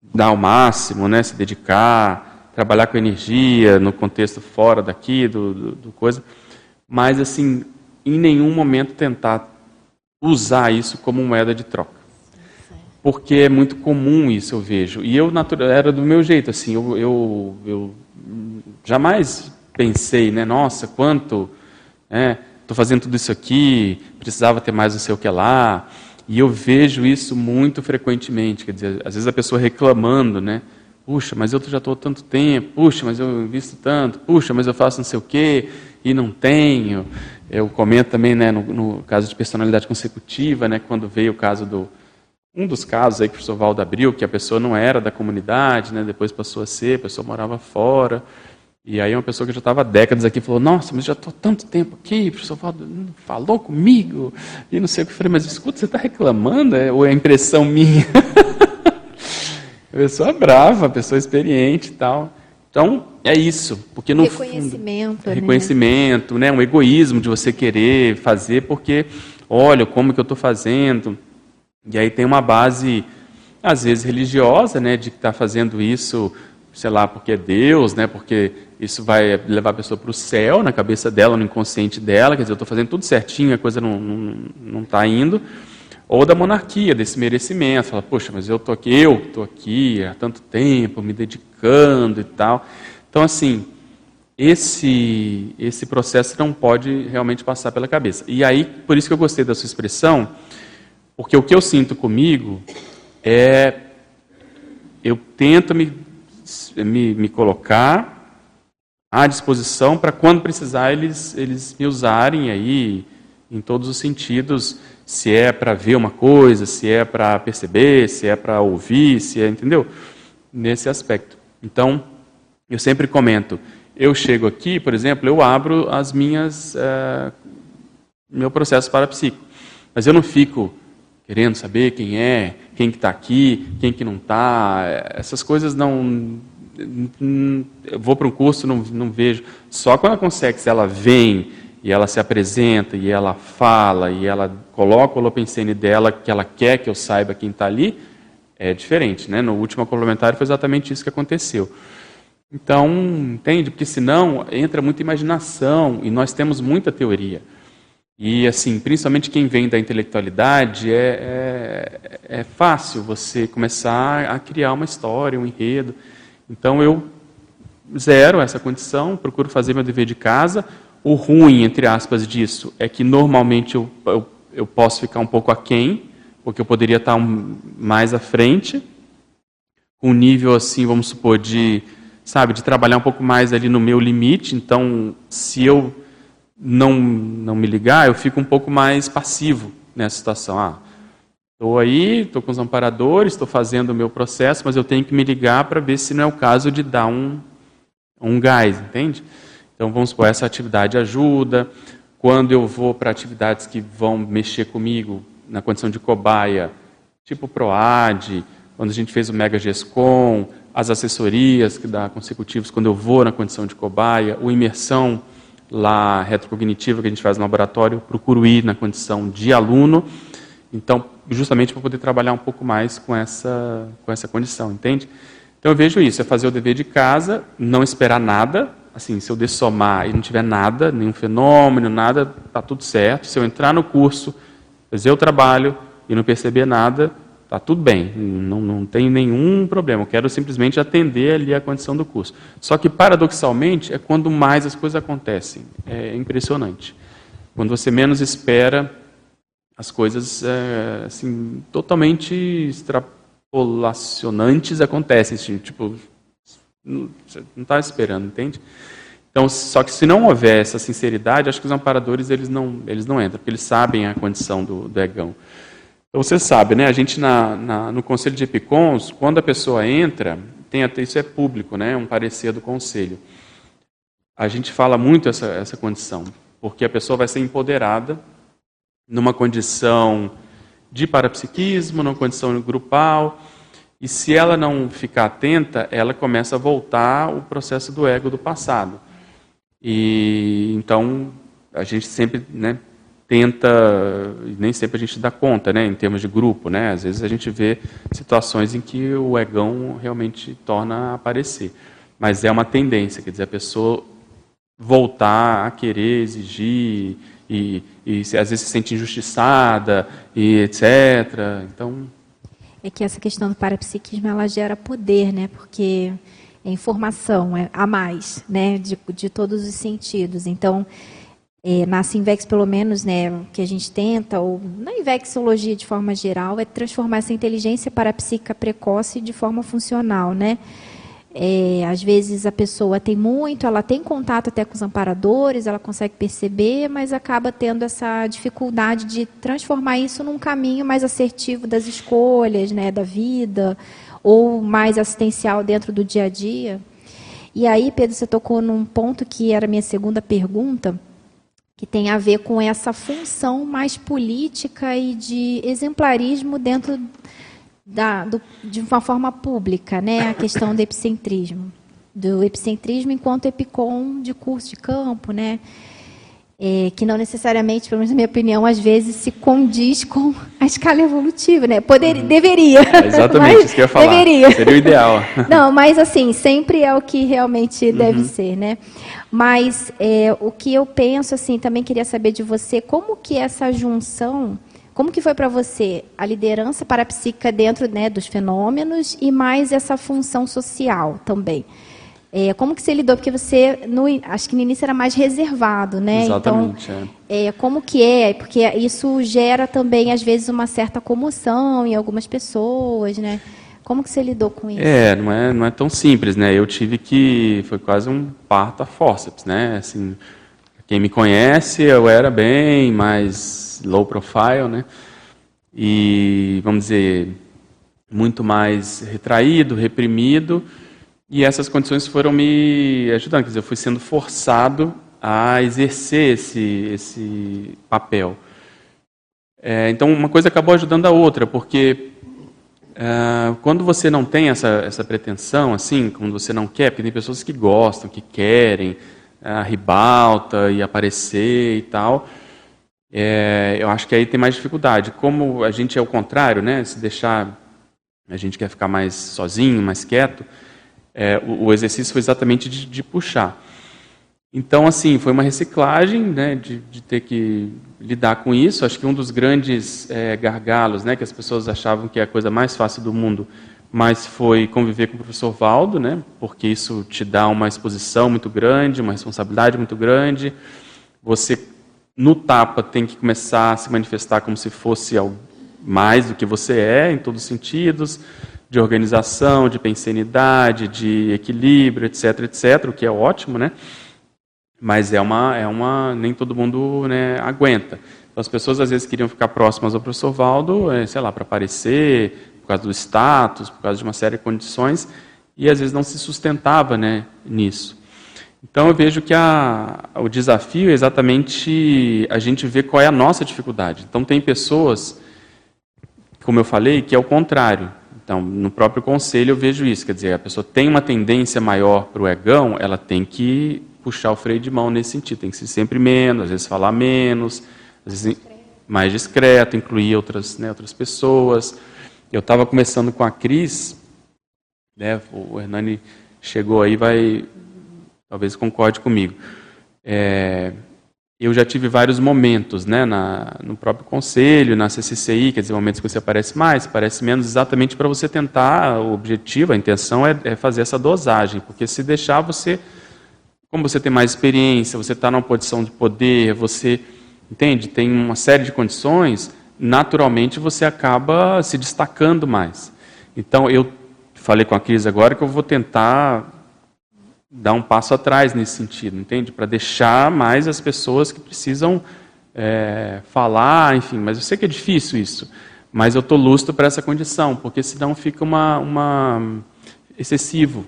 dar o máximo, né, se dedicar, trabalhar com energia no contexto fora daqui, do, do, do coisa, mas assim, em nenhum momento tentar usar isso como moeda de troca. Porque é muito comum isso, eu vejo. E eu era do meu jeito, assim, eu, eu, eu jamais pensei, né, nossa, quanto, estou né, fazendo tudo isso aqui, precisava ter mais não sei o que lá. E eu vejo isso muito frequentemente, quer dizer, às vezes a pessoa reclamando, né? Puxa, mas eu já estou tanto tempo, puxa, mas eu invisto tanto, puxa, mas eu faço não sei o quê e não tenho. Eu comento também, né, no, no caso de personalidade consecutiva, né, quando veio o caso do, um dos casos aí que o professor Valdo abriu, que a pessoa não era da comunidade, né, depois passou a ser, a pessoa morava fora, e aí uma pessoa que já estava há décadas aqui falou, nossa, mas já estou tanto tempo aqui, o professor falou comigo, e não sei o que. Eu falei, mas escuta, você está reclamando? É, ou é impressão minha? a pessoa brava, a pessoa experiente e tal. Então, é isso. Porque no reconhecimento, fundo, né? reconhecimento, né? um egoísmo de você querer fazer, porque, olha, como que eu estou fazendo? E aí tem uma base, às vezes, religiosa, né, de que está fazendo isso sei lá, porque é Deus, né? Porque isso vai levar a pessoa para o céu, na cabeça dela, no inconsciente dela, quer dizer, eu estou fazendo tudo certinho, a coisa não está indo. Ou da monarquia, desse merecimento, fala, poxa, mas eu estou aqui, eu estou aqui há tanto tempo, me dedicando e tal. Então, assim, esse, esse processo não pode realmente passar pela cabeça. E aí, por isso que eu gostei da sua expressão, porque o que eu sinto comigo é, eu tento me me, me colocar à disposição para quando precisar eles, eles me usarem aí em todos os sentidos, se é para ver uma coisa, se é para perceber, se é para ouvir, se é, entendeu? Nesse aspecto. Então, eu sempre comento, eu chego aqui, por exemplo, eu abro as minhas uh, meu processo parapsíquico, mas eu não fico querendo saber quem é, quem que está aqui, quem que não está, essas coisas não vou para um curso, não, não vejo. Só quando a Consex ela vem e ela se apresenta e ela fala e ela coloca o Holopensene dela que ela quer que eu saiba quem está ali, é diferente, né? No último complementar foi exatamente isso que aconteceu. Então, entende? Porque senão entra muita imaginação e nós temos muita teoria. E, assim, principalmente quem vem da intelectualidade, é, é, é fácil você começar a criar uma história, um enredo. Então eu zero essa condição, procuro fazer meu dever de casa. O ruim, entre aspas, disso é que normalmente eu, eu, eu posso ficar um pouco aquém, porque eu poderia estar um, mais à frente, com um nível assim, vamos supor, de, sabe, de trabalhar um pouco mais ali no meu limite. Então, se eu não, não me ligar, eu fico um pouco mais passivo nessa situação. Ah, Estou aí, estou com os amparadores, estou fazendo o meu processo, mas eu tenho que me ligar para ver se não é o caso de dar um, um gás, entende? Então, vamos supor, essa atividade ajuda. Quando eu vou para atividades que vão mexer comigo na condição de cobaia, tipo PROAD, quando a gente fez o Mega GESCOM, as assessorias que dá consecutivos quando eu vou na condição de cobaia, o imersão lá retrocognitiva que a gente faz no laboratório, procuro ir na condição de aluno. Então, justamente para poder trabalhar um pouco mais com essa, com essa condição, entende? Então eu vejo isso, é fazer o dever de casa, não esperar nada, assim, se eu dessomar e não tiver nada, nenhum fenômeno, nada, está tudo certo. Se eu entrar no curso, fazer o trabalho e não perceber nada, está tudo bem, não, não tem nenhum problema. Eu quero simplesmente atender ali a condição do curso. Só que, paradoxalmente, é quando mais as coisas acontecem. É impressionante. Quando você menos espera, as coisas é, assim totalmente extrapolacionantes acontecem, assim, tipo não está esperando, entende? Então, só que se não houver essa sinceridade, acho que os amparadores eles não eles não entram, porque eles sabem a condição do, do egão. Então você sabe, né? A gente na, na, no conselho de Epicons, quando a pessoa entra, tem até isso é público, né? Um parecer do conselho. A gente fala muito essa essa condição, porque a pessoa vai ser empoderada numa condição de parapsiquismo, numa condição grupal, e se ela não ficar atenta, ela começa a voltar o processo do ego do passado. E então a gente sempre, né, tenta, nem sempre a gente dá conta, né, em termos de grupo, né? Às vezes a gente vê situações em que o egão realmente torna a aparecer, mas é uma tendência, quer dizer, a pessoa voltar a querer exigir e, e às vezes se sente injustiçada e etc. Então é que essa questão do parapsiquismo ela gera poder, né? Porque é informação, é a mais, né? De, de todos os sentidos. Então é, na Sinvex, pelo menos, né, o que a gente tenta, ou na Invexologia de forma geral, é transformar essa inteligência parapsíquica precoce de forma funcional, né? É, às vezes a pessoa tem muito, ela tem contato até com os amparadores, ela consegue perceber, mas acaba tendo essa dificuldade de transformar isso num caminho mais assertivo das escolhas, né, da vida, ou mais assistencial dentro do dia a dia. E aí, Pedro, você tocou num ponto que era a minha segunda pergunta, que tem a ver com essa função mais política e de exemplarismo dentro da, do, de uma forma pública, né, a questão do epicentrismo, do epicentrismo enquanto epicom de curso de campo, né, é, que não necessariamente, pelo menos na minha opinião, às vezes se condiz com a escala evolutiva, né? Poder, uhum. Deveria. É exatamente, isso que eu ia falar. Deveria. Seria o ideal. Não, mas assim, sempre é o que realmente deve uhum. ser, né? Mas é, o que eu penso, assim, também queria saber de você, como que essa junção como que foi para você a liderança parapsíquica dentro né, dos fenômenos e mais essa função social também? É, como que você lidou? Porque você, no, acho que no início era mais reservado, né? Exatamente. Então, é. É, como que é? Porque isso gera também, às vezes, uma certa comoção em algumas pessoas, né? Como que você lidou com isso? É, não é, não é tão simples, né? Eu tive que, foi quase um parto a forceps, né? Assim, quem me conhece, eu era bem mais low profile, né? E, vamos dizer, muito mais retraído, reprimido, e essas condições foram me ajudando, quer dizer, eu fui sendo forçado a exercer esse, esse papel. É, então, uma coisa acabou ajudando a outra, porque é, quando você não tem essa, essa pretensão, assim, quando você não quer, porque tem pessoas que gostam, que querem a ribalta e aparecer e tal, é, eu acho que aí tem mais dificuldade. Como a gente é o contrário, né? Se deixar, a gente quer ficar mais sozinho, mais quieto, é, o, o, exercício foi exatamente de, de, puxar. Então, assim, foi uma reciclagem, né, de, de, ter que lidar com isso. Acho que um dos grandes é, gargalos, né, que as pessoas achavam que é a coisa mais fácil do mundo, mas foi conviver com o professor Valdo, né, porque isso te dá uma exposição muito grande, uma responsabilidade muito grande. Você, no tapa, tem que começar a se manifestar como se fosse mais do que você é, em todos os sentidos de organização, de pensenidade, de equilíbrio, etc, etc, o que é ótimo, né? Mas é uma, é uma nem todo mundo né, aguenta. Então, as pessoas às vezes queriam ficar próximas ao professor Valdo, é, sei lá, para aparecer, por causa do status, por causa de uma série de condições, e às vezes não se sustentava né, nisso. Então eu vejo que a, o desafio é exatamente a gente ver qual é a nossa dificuldade. Então tem pessoas, como eu falei, que é o contrário. Então, no próprio conselho eu vejo isso, quer dizer, a pessoa tem uma tendência maior para o egão, ela tem que puxar o freio de mão nesse sentido, tem que ser sempre menos, às vezes falar menos, às vezes mais discreto, incluir outras, né, outras pessoas. Eu estava começando com a Cris, né, o Hernani chegou aí, vai, talvez concorde comigo. É, eu já tive vários momentos né, na, no próprio conselho, na CCCI, quer dizer, momentos que você aparece mais, aparece menos, exatamente para você tentar, o objetivo, a intenção é, é, fazer essa dosagem, porque se deixar você, como você tem mais experiência, você está numa posição de poder, você, entende, tem uma série de condições, naturalmente você acaba se destacando mais. Então, eu falei com a Cris agora que eu vou tentar dar um passo atrás nesse sentido, entende? Para deixar mais as pessoas que precisam é, falar, enfim. Mas eu sei que é difícil isso, mas eu estou lustro para essa condição, porque senão fica uma, uma excessivo.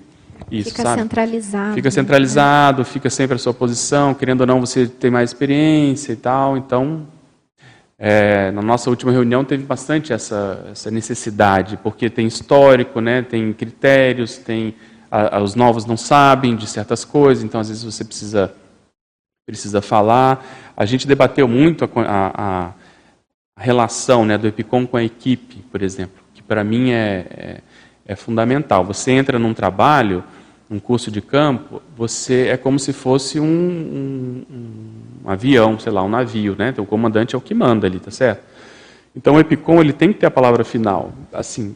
Isso, fica sabe? centralizado. Fica centralizado, né? fica sempre a sua posição, querendo ou não você tem mais experiência e tal. Então, é, na nossa última reunião teve bastante essa, essa necessidade, porque tem histórico, né, tem critérios, tem a, a, os novos não sabem de certas coisas, então às vezes você precisa, precisa falar. A gente debateu muito a, a relação né, do EPICOM com a equipe, por exemplo, que para mim é, é, é, fundamental. Você entra num trabalho, um curso de campo, você é como se fosse um, um, um avião, sei lá, um navio, né? Então, o comandante é o que manda ali, tá certo? Então o EPICOM ele tem que ter a palavra final. Assim,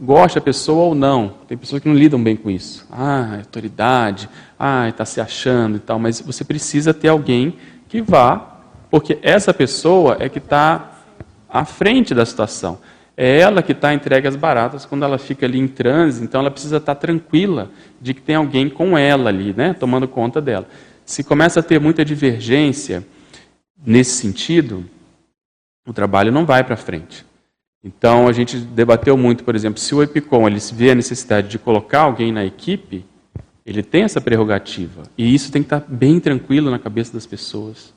gosta a pessoa ou não. Tem pessoas que não lidam bem com isso. Ah, autoridade, ah, está se achando e tal. Mas você precisa ter alguém que vá, porque essa pessoa é que está à frente da situação. É ela que está entregue às baratas quando ela fica ali em transe, então ela precisa estar tá tranquila de que tem alguém com ela ali, né, tomando conta dela. Se começa a ter muita divergência nesse sentido, o trabalho não vai para frente. Então a gente debateu muito, por exemplo, se o EPICOM ele vê a necessidade de colocar alguém na equipe, ele tem essa prerrogativa. E isso tem que estar bem tranquilo na cabeça das pessoas.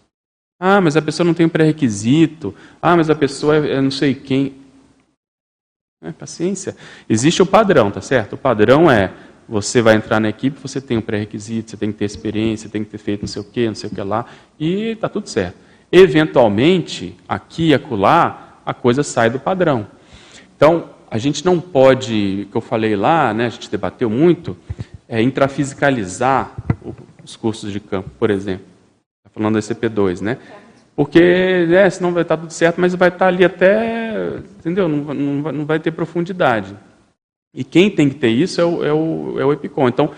Ah, mas a pessoa não tem um pré-requisito. Ah, mas a pessoa é, é não sei quem. É, paciência. Existe o padrão, tá certo? O padrão é você vai entrar na equipe, você tem um pré-requisito, você tem que ter experiência, tem que ter feito não sei o que, não sei o que lá, e está tudo certo. Eventualmente, aqui e acolá, a coisa sai do padrão. Então, a gente não pode, que eu falei lá, né, a gente debateu muito, é, intrafisicalizar os cursos de campo, por exemplo. Está falando da CP2, né? Porque, né, senão vai estar tudo certo, mas vai estar ali até, entendeu? Não, não, não vai ter profundidade. E quem tem que ter isso é o, é o, é o EPICOM. Então,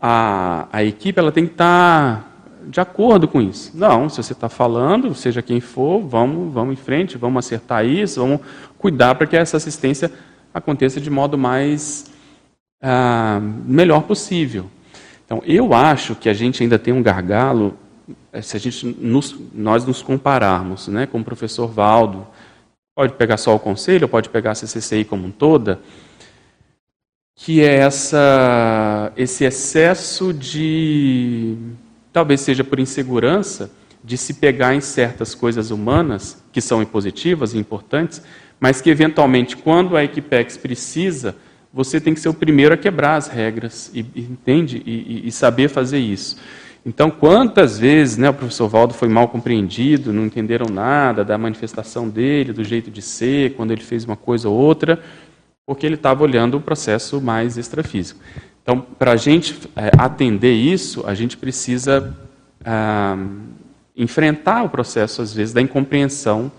a, a equipe ela tem que estar de acordo com isso. Não, se você está falando, seja quem for, vamos, vamos em frente, vamos acertar isso, vamos cuidar para que essa assistência aconteça de modo mais ah, melhor possível. Então, eu acho que a gente ainda tem um gargalo, se a gente nos, nós nos compararmos né, com o professor Valdo, pode pegar só o conselho, pode pegar a CCCI como um toda, que é essa, esse excesso de, talvez seja por insegurança, de se pegar em certas coisas humanas, que são positivas e importantes, mas que eventualmente, quando a Equipex precisa, você tem que ser o primeiro a quebrar as regras, e, entende? E, e, saber fazer isso. Então, quantas vezes né, o professor Valdo foi mal compreendido, não entenderam nada da manifestação dele, do jeito de ser, quando ele fez uma coisa ou outra, porque ele estava olhando o processo mais extrafísico. Então, para a gente é, atender isso, a gente precisa ah, enfrentar o processo, às vezes, da incompreensão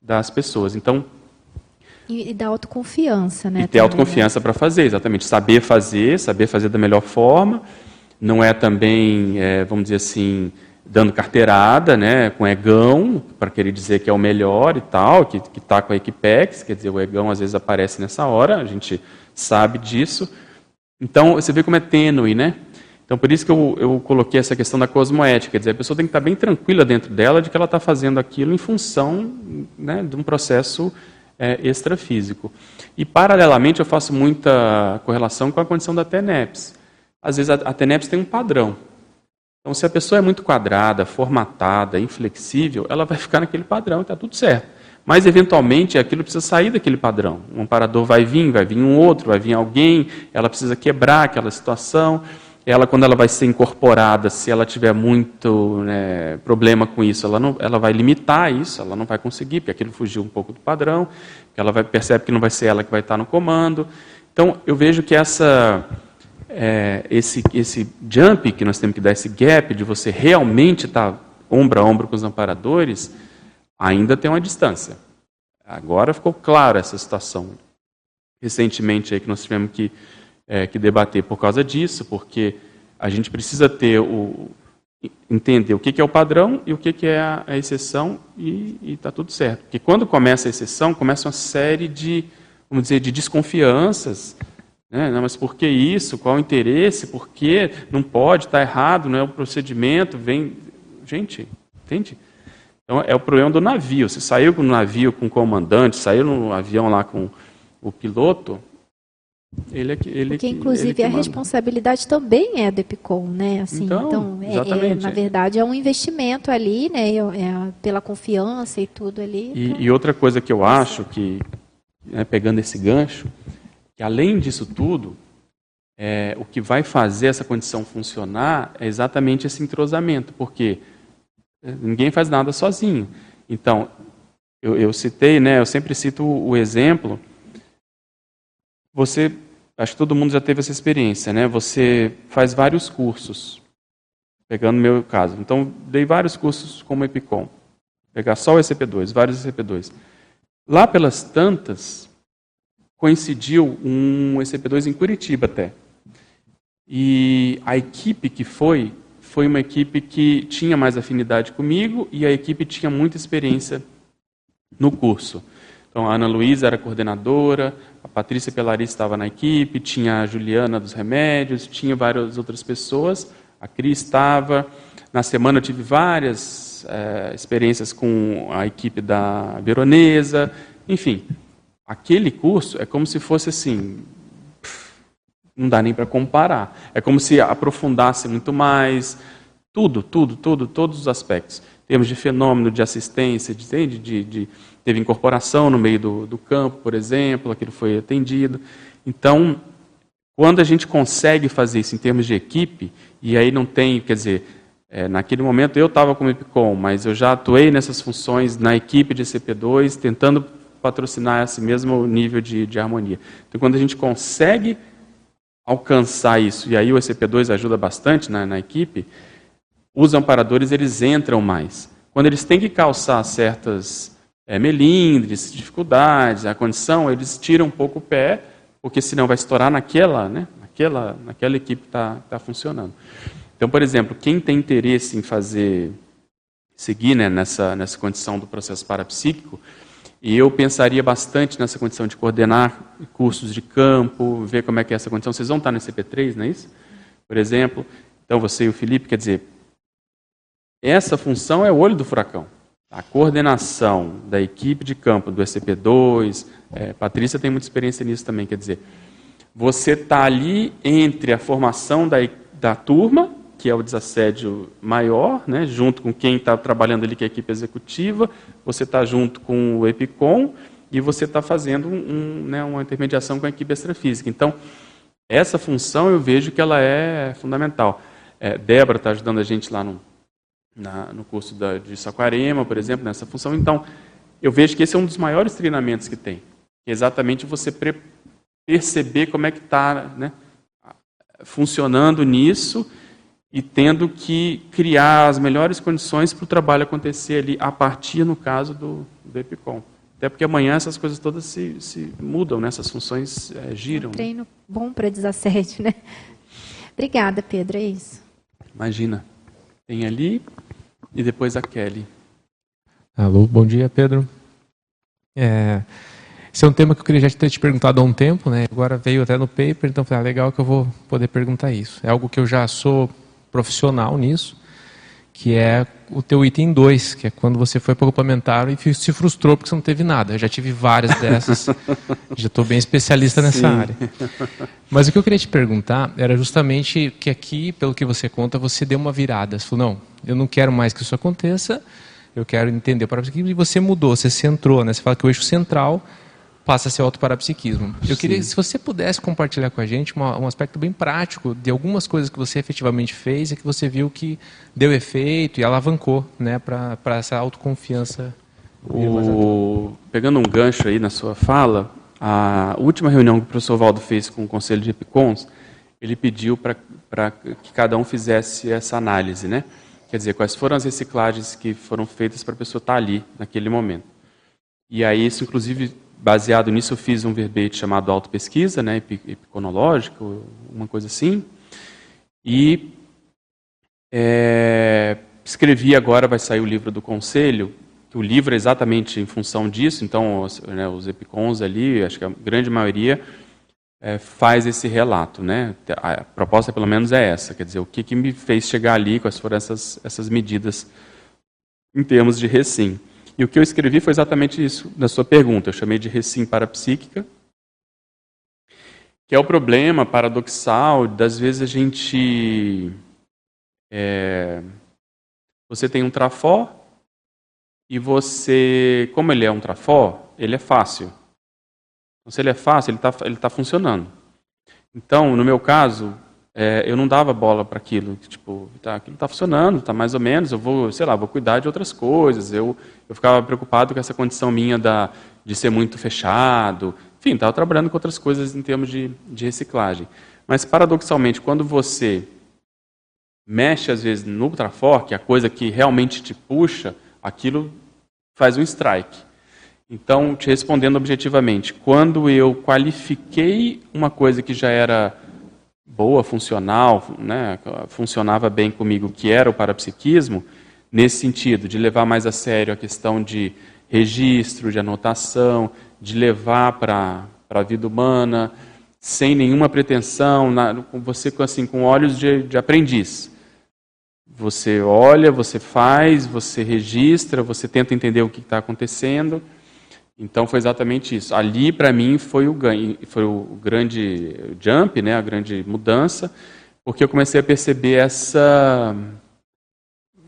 das pessoas. Então, e, e da autoconfiança, né? E ter autoconfiança né? para fazer, exatamente. Saber fazer, saber fazer da melhor forma. Não é também, é, vamos dizer assim, dando carteirada, né, com egão, para querer dizer que é o melhor e tal, que está com a Equipex, quer dizer, o egão às vezes aparece nessa hora, a gente sabe disso. Então, você vê como é tênue, né? Então, por isso que eu, eu coloquei essa questão da cosmoética, quer dizer, a pessoa tem que estar bem tranquila dentro dela de que ela está fazendo aquilo em função né, de um processo é, extrafísico. E, paralelamente, eu faço muita correlação com a condição da TENEPS. Às vezes, a, a TENEPS tem um padrão. Então, se a pessoa é muito quadrada, formatada, inflexível, ela vai ficar naquele padrão e está tudo certo. Mas, eventualmente, aquilo precisa sair daquele padrão. Um amparador vai vir, vai vir um outro, vai vir alguém, ela precisa quebrar aquela situação. Ela, quando ela vai ser incorporada, se ela tiver muito né, problema com isso, ela, não, ela vai limitar isso, ela não vai conseguir, porque aquilo fugiu um pouco do padrão, ela vai, percebe que não vai ser ela que vai estar no comando. Então, eu vejo que essa é, esse, esse jump que nós temos que dar, esse gap de você realmente estar tá ombro a ombro com os amparadores, ainda tem uma distância. Agora ficou clara essa situação. Recentemente aí que nós tivemos que, é, que debater por causa disso, porque a gente precisa ter o entender o que é o padrão e o que é a exceção e está tudo certo. Porque quando começa a exceção, começa uma série de, vamos dizer, de desconfianças né? Não, mas por que isso? Qual o interesse? Por que não pode? Está errado, não é o procedimento? Vem. Gente, entende? Então é o problema do navio. Você saiu no navio com o comandante, saiu no avião lá com o piloto, ele é que, ele Porque, inclusive, ele a responsabilidade também é do EPICOM, né? Assim, então, então é, é, na verdade, é um investimento ali, né? É, é pela confiança e tudo ali. E, pra... e outra coisa que eu acho que, né, pegando esse gancho, que além disso tudo, é, o que vai fazer essa condição funcionar é exatamente esse entrosamento, porque é, ninguém faz nada sozinho. Então, eu, eu citei, né, eu sempre cito o, exemplo. Você, acho que todo mundo já teve essa experiência, né? Você faz vários cursos, pegando o meu caso. Então, dei vários cursos como Epicom. Pegar só o ECP2, vários ECP2. Lá pelas tantas, coincidiu um ECP2 em Curitiba até. E a equipe que foi, foi uma equipe que tinha mais afinidade comigo e a equipe tinha muita experiência no curso. Então, a Ana Luísa era coordenadora, a Patrícia Pelari estava na equipe, tinha a Juliana dos Remédios, tinha várias outras pessoas, a Cris estava. Na semana eu tive várias é, experiências com a equipe da Veronesa, enfim, Aquele curso é como se fosse assim, não dá nem para comparar. É como se aprofundasse muito mais, tudo, tudo, tudo, todos os aspectos. Em termos de fenômeno, de assistência, de, de, de teve incorporação no meio do, do campo, por exemplo, aquilo foi atendido. Então, quando a gente consegue fazer isso em termos de equipe, e aí não tem, quer dizer, é, naquele momento eu estava como EPICOM, mas eu já atuei nessas funções na equipe de CP2, tentando patrocinar esse mesmo nível de, de harmonia. Então, quando a gente consegue alcançar isso, e aí o ECP2 ajuda bastante na, na equipe, os amparadores eles entram mais. Quando eles têm que calçar certas é, melindres, dificuldades, a condição, eles tiram um pouco o pé, porque senão vai estourar naquela, né, naquela, naquela equipe que está tá funcionando. Então, por exemplo, quem tem interesse em fazer, seguir né, nessa, nessa condição do processo parapsíquico, E eu pensaria bastante nessa condição de coordenar cursos de campo, ver como é que é essa condição. Vocês vão estar no CP3, não é isso? Por exemplo. Então, você e o Felipe, quer dizer, essa função é o olho do furacão. A coordenação da equipe de campo do SCP-2, é, Patrícia tem muita experiência nisso também, quer dizer, você está ali entre a formação da, da turma, que é o desassédio maior, né, junto com quem está trabalhando ali, que é a equipe executiva, você está junto com o EPICOM e você está fazendo um, né, uma intermediação com a equipe extrafísica. Então, essa função eu vejo que ela é fundamental. É, Débora está ajudando a gente lá no, na, no curso da, de Saquarema, por exemplo, nessa função. Então, eu vejo que esse é um dos maiores treinamentos que tem. É exatamente você perceber como é que está né, funcionando nisso e tendo que criar as melhores condições para o trabalho acontecer ali, a partir, no caso, do, do EPICOM. Até porque amanhã essas coisas todas se, se mudam, né? essas funções é, giram. Um treino bom para desassédio, né? Obrigada, Pedro, é isso. Imagina. Tem ali e depois a Kelly. Alô, bom dia, Pedro. É, esse é um tema que eu queria já ter te perguntado há um tempo, né? Agora veio até no paper, então falei, ah, legal que eu vou poder perguntar isso. É algo que eu já sou profissional nisso, que é o teu item 2, que é quando você foi para o complementar e se frustrou porque você não teve nada. Eu já tive várias dessas, já estou bem especialista nessa Sim. área. Mas o que eu queria te perguntar era justamente que aqui, pelo que você conta, você deu uma virada. Você falou, não, eu não quero mais que isso aconteça, eu quero entender o parapsiquismo, e você mudou, você centrou, né? Você fala que o eixo central passa a ser autoparapsiquismo. Eu queria, se você pudesse compartilhar com a gente uma, um aspecto bem prático de algumas coisas que você efetivamente fez e que você viu que deu efeito e alavancou né, para essa autoconfiança. O... Pegando um gancho aí na sua fala, a última reunião que o professor Valdo fez com o Conselho de Epicons, ele pediu para que cada um fizesse essa análise, né? Quer dizer, quais foram as reciclagens que foram feitas para a pessoa estar tá ali, naquele momento. E aí, isso, inclusive, baseado nisso, eu fiz um verbete chamado autopesquisa, né, epiconológico, uma coisa assim. E é, escrevi agora, vai sair o livro do Conselho, que o livro é exatamente em função disso, então os, né, os epicons ali, acho que a grande maioria é, faz esse relato. Né? A proposta, pelo menos, é essa, quer dizer, o que, que me fez chegar ali, quais foram essas, essas medidas em termos de recim. E o que eu escrevi foi exatamente isso, na sua pergunta. Eu chamei de recim parapsíquica, que é o problema paradoxal das vezes a gente. É, você tem um trafó e você. Como ele é um trafó, ele é fácil. Então, se ele é fácil, ele está ele tá funcionando. Então, no meu caso, é, eu não dava bola para aquilo. Tipo, tá, aquilo está funcionando, está mais ou menos, eu vou, sei lá, vou cuidar de outras coisas. Eu, eu ficava preocupado com essa condição minha da, de ser muito fechado. Enfim, estava trabalhando com outras coisas em termos de, de reciclagem. Mas, paradoxalmente, quando você mexe, às vezes, no Ultrafor, que a coisa que realmente te puxa, aquilo faz um strike. Então, te respondendo objetivamente, quando eu qualifiquei uma coisa que já era boa, funcional, né, funcionava bem comigo, que era o parapsiquismo, nesse sentido, de levar mais a sério a questão de registro, de anotação, de levar para a vida humana, sem nenhuma pretensão, na, você assim, com olhos de, de aprendiz. Você olha, você faz, você registra, você tenta entender o que está acontecendo então foi exatamente isso. Ali para mim foi o ganho, foi o grande jump, né, a grande mudança, porque eu comecei a perceber essa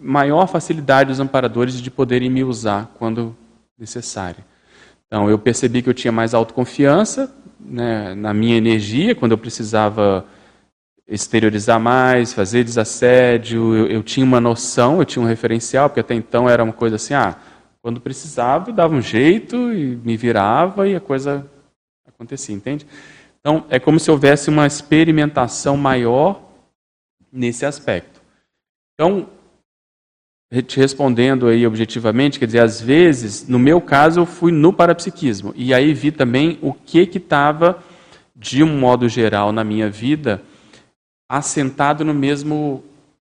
maior facilidade dos amparadores de poderem me usar quando necessário. Então eu percebi que eu tinha mais autoconfiança né, na minha energia quando eu precisava exteriorizar mais, fazer desassédio, eu, eu tinha uma noção, eu tinha um referencial, porque até então era uma coisa assim, ah, quando precisava, dava um jeito e me virava e a coisa acontecia, entende? Então, é como se houvesse uma experimentação maior nesse aspecto. Então, te respondendo aí objetivamente, quer dizer, às vezes, no meu caso, eu fui no parapsiquismo. E aí vi também o que que estava, de um modo geral, na minha vida, assentado no mesmo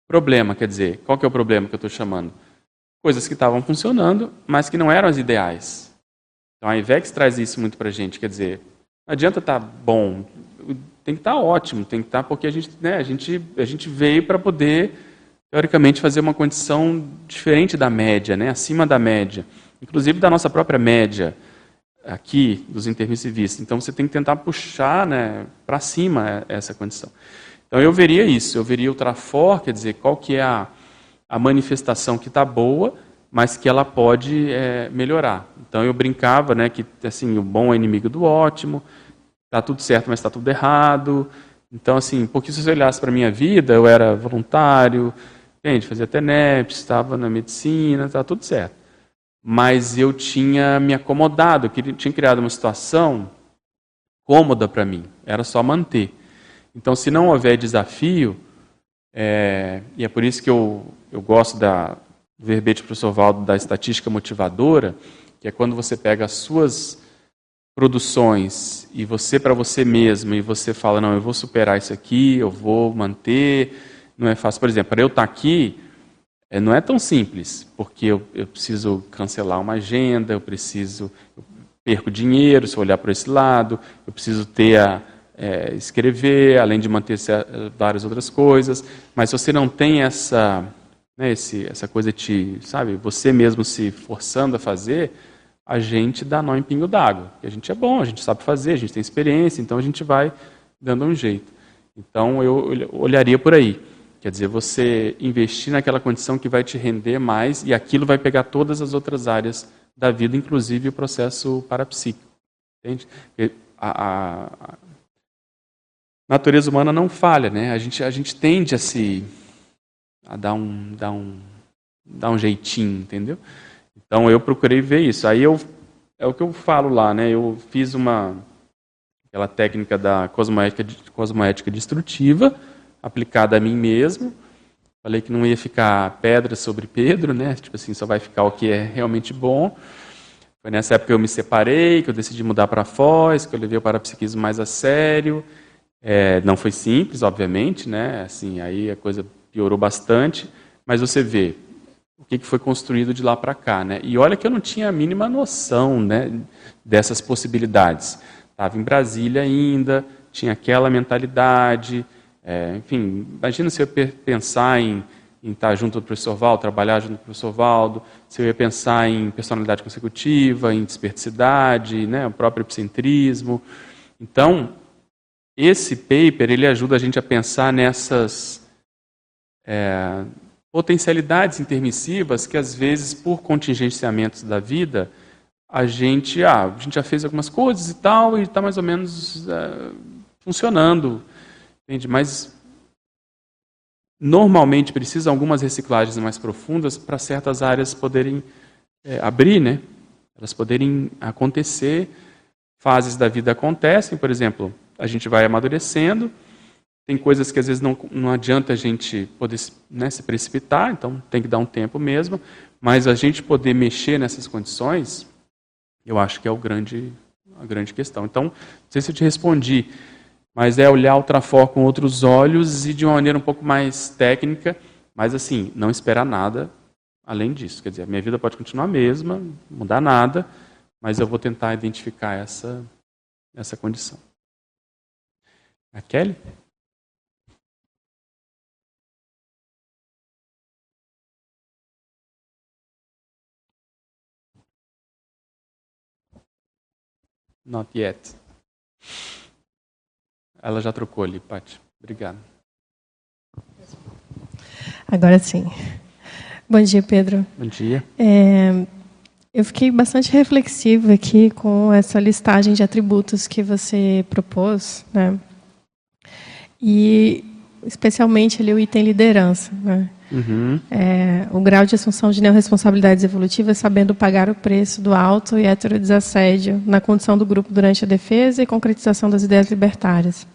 problema. Quer dizer, qual que é o problema que eu estou chamando? Coisas que estavam funcionando, mas que não eram as ideais. Então a IVEX traz isso muito para a gente, quer dizer, não adianta estar tá bom, tem que estar tá ótimo, tem que estar tá porque a gente, né, a gente, a gente veio para poder, teoricamente, fazer uma condição diferente da média, né, acima da média, inclusive da nossa própria média aqui dos intermissivistas. Então você tem que tentar puxar né, para cima essa condição. Então eu veria isso, eu veria o trafor, quer dizer, qual que é a, a manifestação que está boa, mas que ela pode é, melhorar. Então eu brincava, né, que assim o bom é inimigo do ótimo, está tudo certo, mas está tudo errado. Então assim, porque se você olhasse para minha vida, eu era voluntário, gente, fazia TENEPS, estava na medicina, está tudo certo. Mas eu tinha me acomodado, tinha criado uma situação cômoda para mim, era só manter. Então, se não houver desafio, é, e é por isso que eu, eu gosto da, do verbete do professor Valdo da estatística motivadora, que é quando você pega as suas produções e você para você mesmo e você fala, não, eu vou superar isso aqui, eu vou manter, não é fácil. Por exemplo, para eu estar aqui, é, não é tão simples, porque eu, eu preciso cancelar uma agenda, eu preciso, eu perco dinheiro se eu olhar para esse lado, eu preciso ter a, é, escrever, além de manter várias outras coisas. Mas se você não tem essa, né, esse, essa coisa de, sabe, você mesmo se forçando a fazer, a gente dá nó em pingo d'água. A gente é bom, a gente sabe fazer, a gente tem experiência, então a gente vai dando um jeito. Então eu olharia por aí. Quer dizer, você investir naquela condição que vai te render mais e aquilo vai pegar todas as outras áreas da vida, inclusive o processo parapsíquico. Entende? A, a, natureza humana não falha, né? A gente, a gente tende a se a dar um, dar um, dar um jeitinho, entendeu? Então eu procurei ver isso. Aí eu é o que eu falo lá, né? Eu fiz uma aquela técnica da cosmoética, cosmoética destrutiva aplicada a mim mesmo. Falei que não ia ficar pedra sobre Pedro, né? Tipo assim, só vai ficar o que é realmente bom. Foi nessa época que eu me separei, que eu decidi mudar para Foz, que eu levei o parapsiquismo mais a sério. É, não foi simples, obviamente, né? Assim, aí a coisa piorou bastante, mas você vê o que foi construído de lá para cá, né? E olha que eu não tinha a mínima noção, né, dessas possibilidades. Estava em Brasília ainda, tinha aquela mentalidade, é, enfim, imagina se eu pensar em, em estar junto do professor Valdo, trabalhar junto do professor Valdo, se eu ia pensar em personalidade consecutiva, em desperticidade, né, o próprio epicentrismo. Então, esse paper ele ajuda a gente a pensar nessas é, potencialidades intermissivas que às vezes por contingenciamentos da vida a gente ah, a gente já fez algumas coisas e tal e está mais ou menos é, funcionando entende? Mas normalmente precisam algumas reciclagens mais profundas para certas áreas poderem é, abrir né? Elas poderem acontecer. Fases da vida acontecem por exemplo a gente vai amadurecendo. Tem coisas que às vezes não, não adianta a gente poder né, se precipitar, então tem que dar um tempo mesmo. Mas a gente poder mexer nessas condições, eu acho que é o grande, a grande questão. Então, não sei se eu te respondi, mas é olhar o Trafor com outros olhos e de uma maneira um pouco mais técnica, mas assim, não esperar nada além disso. Quer dizer, a minha vida pode continuar a mesma, mudar nada, mas eu vou tentar identificar essa, essa condição. A Kelly? Not yet. Ela já trocou ali, Paty. Obrigado. Agora sim. Bom dia, Pedro. Bom dia. É, eu fiquei bastante reflexiva aqui com essa listagem de atributos que você propôs, né? E especialmente ali o item liderança. Né? Uhum. É, o grau de assunção de neorresponsabilidades evolutivas, sabendo pagar o preço do alto e heterodesassédio na condição do grupo durante a defesa e concretização das ideias libertárias.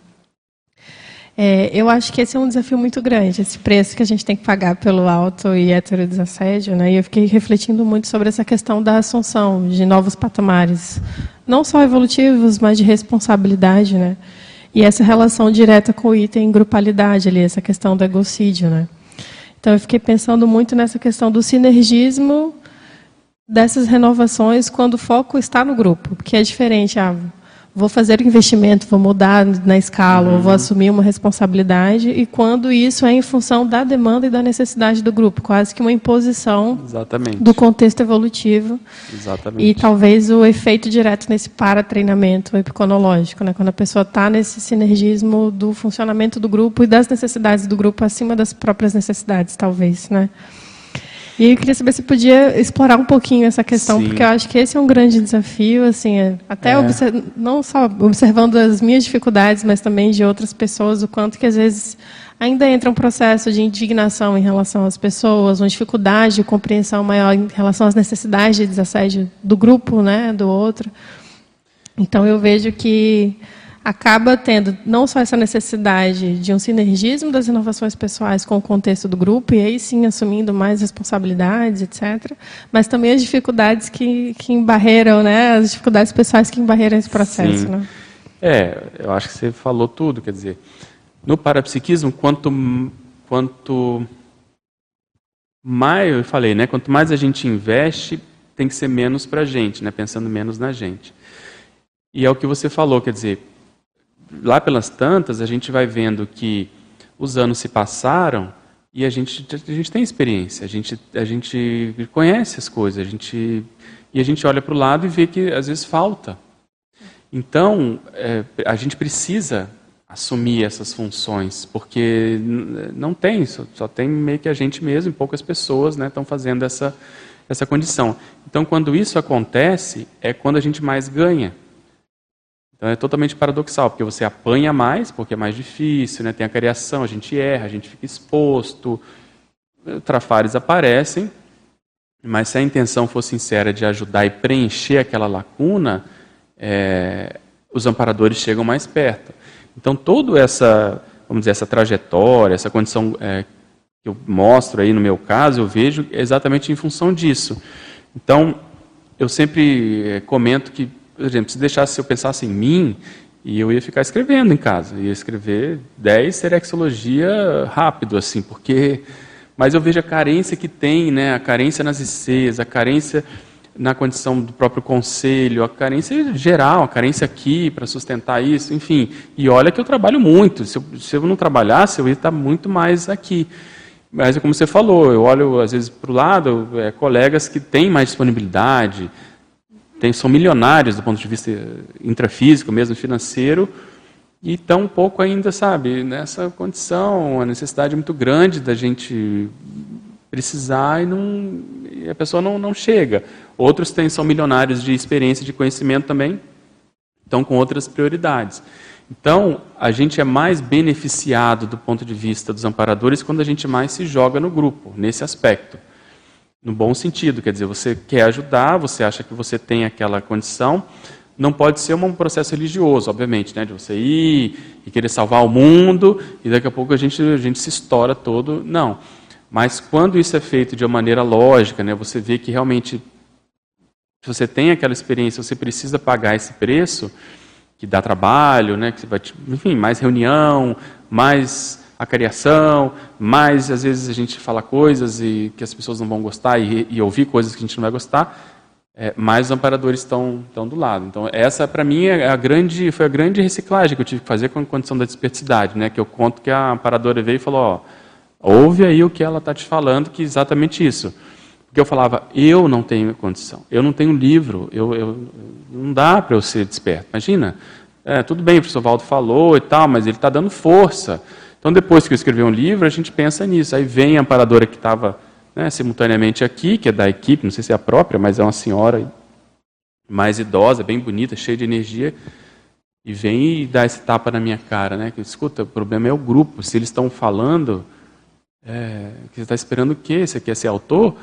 É, eu acho que esse é um desafio muito grande, esse preço que a gente tem que pagar pelo alto e heterodesassédio. Né? E eu fiquei refletindo muito sobre essa questão da assunção de novos patamares, não só evolutivos, mas de responsabilidade, né? E essa relação direta com o item grupalidade ali, essa questão do egocídio, né? Então eu fiquei pensando muito nessa questão do sinergismo dessas renovações quando o foco está no grupo, porque é diferente. Ah, vou fazer um investimento, vou mudar na escala, uhum. vou assumir uma responsabilidade, e quando isso é em função da demanda e da necessidade do grupo, quase que uma imposição Exatamente. do contexto evolutivo. Exatamente. E talvez o efeito direto nesse para-treinamento epiconológico, né? quando a pessoa está nesse sinergismo do funcionamento do grupo e das necessidades do grupo acima das próprias necessidades, talvez. Né? E eu queria saber se podia explorar um pouquinho essa questão, Sim. porque eu acho que esse é um grande desafio, assim, é, até é. não só observando as minhas dificuldades, mas também de outras pessoas, o quanto que às vezes ainda entra um processo de indignação em relação às pessoas, uma dificuldade de compreensão maior em relação às necessidades de desassédio do grupo, né, do outro. Então eu vejo que acaba tendo não só essa necessidade de um sinergismo das inovações pessoais com o contexto do grupo, e aí sim assumindo mais responsabilidades, etc., mas também as dificuldades que, que embarreiram, né, as dificuldades pessoais que embarreiram esse processo. Né? É, eu acho que você falou tudo, quer dizer, no parapsiquismo, quanto, quanto mais, eu falei, né, quanto mais a gente investe, tem que ser menos para a gente, né, pensando menos na gente. E é o que você falou, quer dizer, lá pelas tantas, a gente vai vendo que os anos se passaram e a gente, a gente tem experiência, a gente, a gente conhece as coisas, a gente, e a gente olha para o lado e vê que às vezes falta. Então, é, a gente precisa assumir essas funções, porque não tem, só, só, tem meio que a gente mesmo e poucas pessoas estão né, fazendo essa, essa condição. Então, quando isso acontece, é quando a gente mais ganha. Então é totalmente paradoxal, porque você apanha mais, porque é mais difícil, né? tem a criação, a gente erra, a gente fica exposto, trafares aparecem, mas se a intenção for sincera de ajudar e preencher aquela lacuna, é, os amparadores chegam mais perto. Então toda essa, vamos dizer, essa trajetória, essa condição é, que eu mostro aí no meu caso, eu vejo exatamente em função disso. Então, eu sempre é, comento que por exemplo, se deixasse se eu pensasse em mim, e eu ia ficar escrevendo em casa, ia escrever 10 serexologia rápido, assim, porque. Mas eu vejo a carência que tem, né? a carência nas ICs, a carência na condição do próprio conselho, a carência geral, a carência aqui para sustentar isso, enfim. E olha que eu trabalho muito, se eu, se eu não trabalhasse, eu ia estar muito mais aqui. Mas é como você falou, eu olho às vezes para o lado, é, colegas que têm mais disponibilidade, tem, são milionários do ponto de vista intrafísico, mesmo financeiro, e um pouco ainda, sabe, nessa condição, a necessidade muito grande da gente precisar e, não, e a pessoa não, não chega. Outros têm, são milionários de experiência, de conhecimento também, estão com outras prioridades. Então, a gente é mais beneficiado do ponto de vista dos amparadores quando a gente mais se joga no grupo, nesse aspecto no bom sentido, quer dizer, você quer ajudar, você acha que você tem aquela condição, não pode ser um processo religioso, obviamente, né, de você ir e querer salvar o mundo e daqui a pouco a gente, a gente se estoura todo, não. Mas quando isso é feito de uma maneira lógica, né, você vê que realmente se você tem aquela experiência, você precisa pagar esse preço, que dá trabalho, né, que você vai, enfim, mais reunião, mais a criação, mais às vezes a gente fala coisas e que as pessoas não vão gostar e, e ouvir coisas que a gente não vai gostar, é, mais os amparadores estão, estão do lado. Então essa para mim é a grande, foi a grande reciclagem que eu tive que fazer com a condição da desperticidade, né? Que eu conto que a amparadora veio e falou, ó, ouve aí o que ela está te falando, que é exatamente isso. Porque eu falava, eu não tenho condição, eu não tenho livro, eu, eu não dá para eu ser desperto. Imagina, é, tudo bem, o professor Valdo falou e tal, mas ele está dando força. Então, depois que eu escrevi um livro, a gente pensa nisso. Aí vem a amparadora que estava né, simultaneamente aqui, que é da equipe, não sei se é a própria, mas é uma senhora mais idosa, bem bonita, cheia de energia, e vem e dá esse tapa na minha cara, né? Que, escuta, o problema é o grupo. Se eles estão falando, é, você está esperando o quê? Você quer ser autor?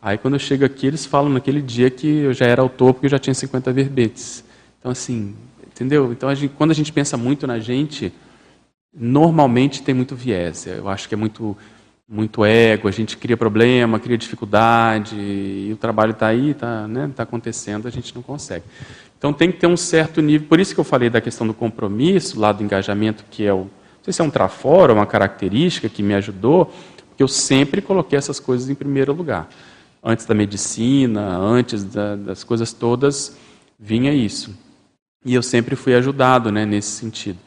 Aí quando eu chego aqui, eles falam naquele dia que eu já era autor porque eu já tinha 50 verbetes. Então, assim, entendeu? Então, a gente, quando a gente pensa muito na gente, normalmente tem muito viés. Eu acho que é muito, muito ego, a gente cria problema, cria dificuldade, e o trabalho está aí, está né, tá acontecendo, a gente não consegue. Então tem que ter um certo nível, por isso que eu falei da questão do compromisso, lá do engajamento, que é o, não sei se é um trafora, uma característica que me ajudou, porque eu sempre coloquei essas coisas em primeiro lugar. antes da medicina, antes da, das coisas todas, vinha isso. E eu sempre fui ajudado né, nesse sentido.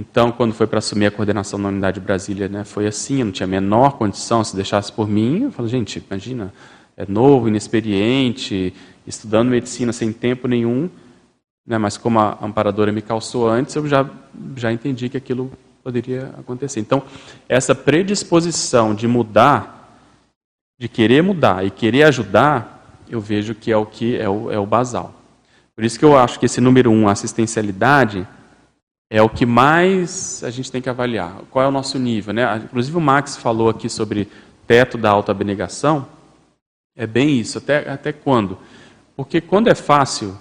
Então, quando foi para assumir a coordenação na Unidade Brasília, né, foi assim, eu não tinha a menor condição, se deixasse por mim, eu falo, gente, imagina, é novo, inexperiente, estudando medicina sem tempo nenhum, né, mas como a amparadora me calçou antes, eu já, já entendi que aquilo poderia acontecer. Então, essa predisposição de mudar, de querer mudar e querer ajudar, eu vejo que é o que é o, é o basal. Por isso que eu acho que esse número um, assistencialidade, é o que mais a gente tem que avaliar. Qual é o nosso nível? Né? Inclusive o Max falou aqui sobre teto da autoabnegação. É bem isso. Até, até quando? Porque quando é fácil,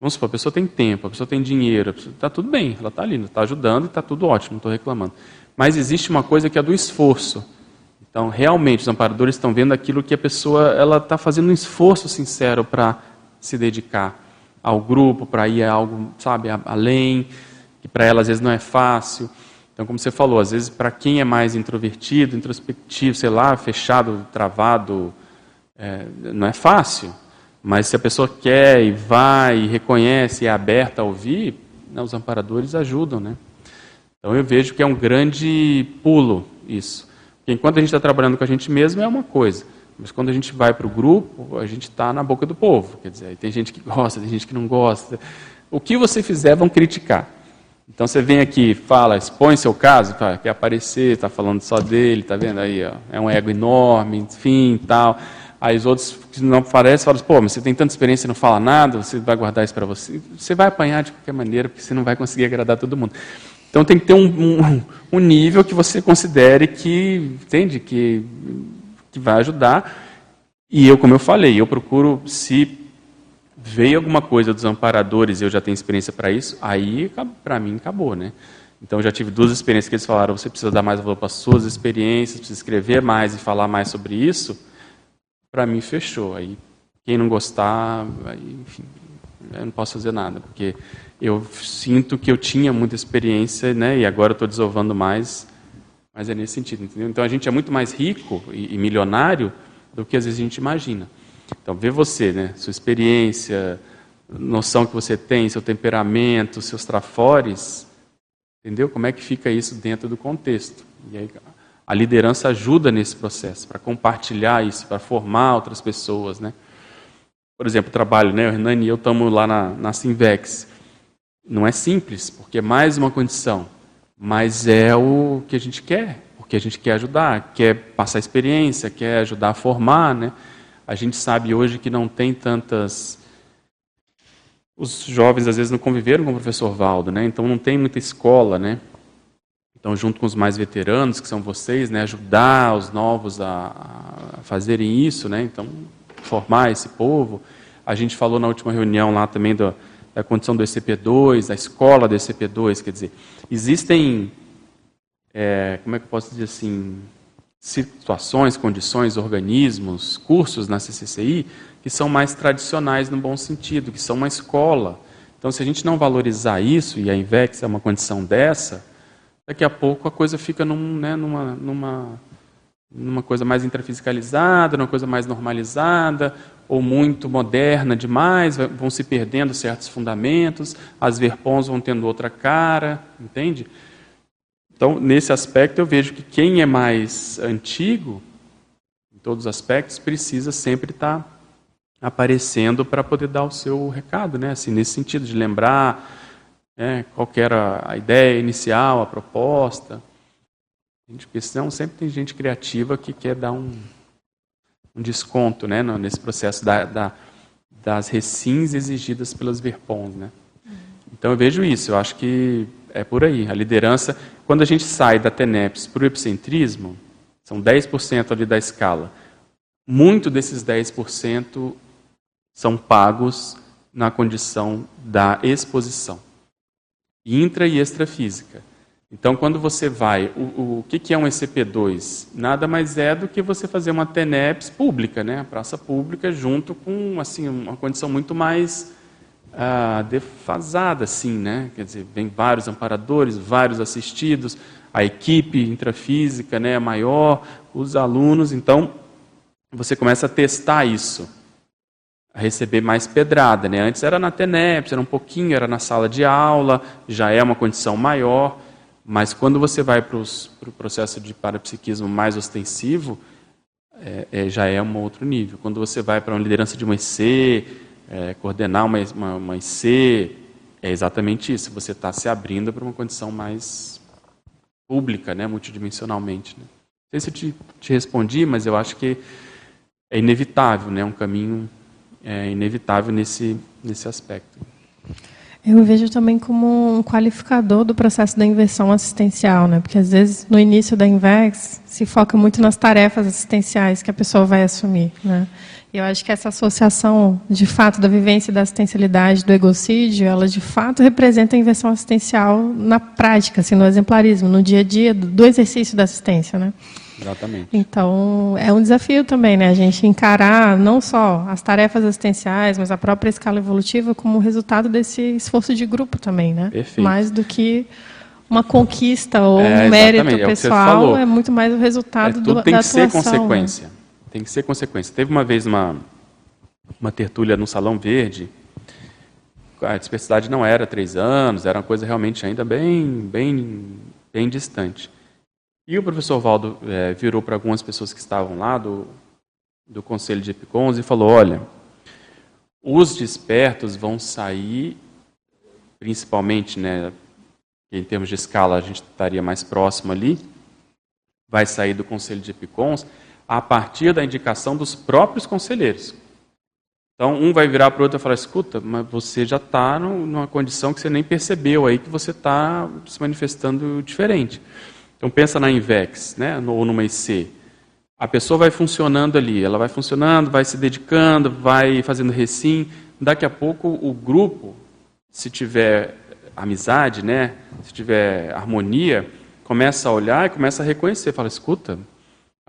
vamos supor, a pessoa tem tempo, a pessoa tem dinheiro, está tudo bem, ela está ali, está ajudando e está tudo ótimo, não estou reclamando. Mas existe uma coisa que é do esforço. Então, realmente, os amparadores estão vendo aquilo que a pessoa ela está fazendo um esforço sincero para se dedicar ao grupo, para ir a algo, sabe, além que para ela às vezes não é fácil. Então, como você falou, às vezes para quem é mais introvertido, introspectivo, sei lá, fechado, travado, é, não é fácil. Mas se a pessoa quer e vai e reconhece e é aberta a ouvir, né, os amparadores ajudam, né? Então eu vejo que é um grande pulo isso. Porque enquanto a gente está trabalhando com a gente mesmo é uma coisa, mas quando a gente vai para o grupo, a gente está na boca do povo. Quer dizer, tem gente que gosta, tem gente que não gosta. O que você fizer vão criticar. Então você vem aqui, fala, expõe seu caso, quer aparecer, está falando só dele, tá vendo aí, ó, é um ego enorme, enfim, tal. Aí os outros que não aparecem falam, pô, mas você tem tanta experiência e não fala nada, você vai guardar isso para você. Você vai apanhar de qualquer maneira, porque você não vai conseguir agradar todo mundo. Então tem que ter um, um, um nível que você considere que, entende, que, que vai ajudar. E eu, como eu falei, eu procuro se veio alguma coisa dos amparadores eu já tenho experiência para isso, aí para mim acabou, né? Então já tive duas experiências que eles falaram, você precisa dar mais valor para as suas experiências, precisa escrever mais e falar mais sobre isso. Para mim fechou. Aí quem não gostar, aí, enfim, eu não posso fazer nada, porque eu sinto que eu tinha muita experiência, né? E agora estou desovando mais, mas é nesse sentido, entendeu? Então a gente é muito mais rico e, e milionário do que às vezes a gente imagina. Então, ver você, né, sua experiência, noção que você tem, seu temperamento, seus trafores, entendeu? Como é que fica isso dentro do contexto? E aí, a liderança ajuda nesse processo, para compartilhar isso, para formar outras pessoas, né? Por exemplo, o trabalho, né? O Hernani e eu estamos lá na, na Simvex. Não é simples, porque é mais uma condição, mas é o que a gente quer, porque a gente quer ajudar, quer passar experiência, quer ajudar a formar, né? A gente sabe hoje que não tem tantas. Os jovens às vezes não conviveram com o professor Valdo, né? Então não tem muita escola, né? Então, junto com os mais veteranos, que são vocês, né, ajudar os novos a, a fazerem isso, né? Então, formar esse povo. A gente falou na última reunião lá também do, da condição do ECP2, da escola do ECP2, quer dizer, existem, é, como é que eu posso dizer assim, situações, condições, organismos, cursos na CCCI que são mais tradicionais no bom sentido, que são uma escola. Então, se a gente não valorizar isso, e a INVEX é uma condição dessa, daqui a pouco a coisa fica num, né, numa, numa, numa coisa mais intrafisicalizada, numa coisa mais normalizada, ou muito moderna demais, vão se perdendo certos fundamentos, as verpons vão tendo outra cara, entende? Então, nesse aspecto, eu vejo que quem é mais antigo, em todos os aspectos, precisa sempre estar aparecendo para poder dar o seu recado, né? Assim, nesse sentido de lembrar né, qual era a ideia inicial, a proposta. Porque senão sempre tem gente criativa que quer dar um, um desconto né, nesse processo da, da, das recins exigidas pelas verpons. Né? Então eu vejo isso, eu acho que é por aí. A liderança, quando a gente sai da TENEPS para o epicentrismo, são 10% ali da escala. Muito desses 10% são pagos na condição da exposição, intra e extrafísica. Então, quando você vai, o, o que, que é um ECP2? Nada mais é do que você fazer uma TENEPS pública, né? a praça pública, junto com assim, uma condição muito mais ah, defasada, sim, né? Quer dizer, vem vários amparadores, vários assistidos, a equipe intrafísica né, é maior, os alunos, então você começa a testar isso, a receber mais pedrada. Né? Antes era na TENEPS, era um pouquinho, era na sala de aula, já é uma condição maior, mas quando você vai para o pro processo de parapsiquismo mais ostensivo, é, é, já é um outro nível. Quando você vai para uma liderança de uma IC, é, coordenar uma, uma, uma IC, é exatamente isso. Você está se abrindo para uma condição mais pública, né, multidimensionalmente. Né? Não sei se eu te, te respondi, mas eu acho que é inevitável, né, um caminho é, inevitável nesse, nesse aspecto. Eu vejo também como um qualificador do processo da inversão assistencial, né? Porque às vezes no início da Invex se foca muito nas tarefas assistenciais que a pessoa vai assumir, né? Eu acho que essa associação, de fato, da vivência da assistencialidade do egocídio, ela de fato representa a inversão assistencial na prática, assim, no exemplarismo, no dia a dia do exercício da assistência, né? Exatamente. Então, é um desafio também, né? A gente encarar não só as tarefas assistenciais, mas a própria escala evolutiva como resultado desse esforço de grupo também, né? Perfeito. Mais do que uma conquista ou É, um mérito é pessoal, falou. é muito mais o resultado É, do, tudo tem da que ser atuação. né? Tem que ser consequência. Teve uma vez uma, uma tertúlia no Salão Verde. A dispersidade não era três anos, era uma coisa realmente ainda bem, bem, bem distante. E o professor Valdo eh, virou para algumas pessoas que estavam lá do, do Conselho de Epicons e falou: olha, os despertos vão sair, principalmente, né, em termos de escala, a gente estaria mais próximo ali, vai sair do Conselho de Epicons a partir da indicação dos próprios conselheiros. Então, um vai virar para o outro e falar: escuta, mas você já está numa condição que você nem percebeu aí que você está se manifestando diferente. Então, pensa na Invex, né, ou numa IC. A pessoa vai funcionando ali, ela vai funcionando, vai se dedicando, vai fazendo recim. Daqui a pouco, o grupo, se tiver amizade, né, se tiver harmonia, começa a olhar e começa a reconhecer. Fala, escuta,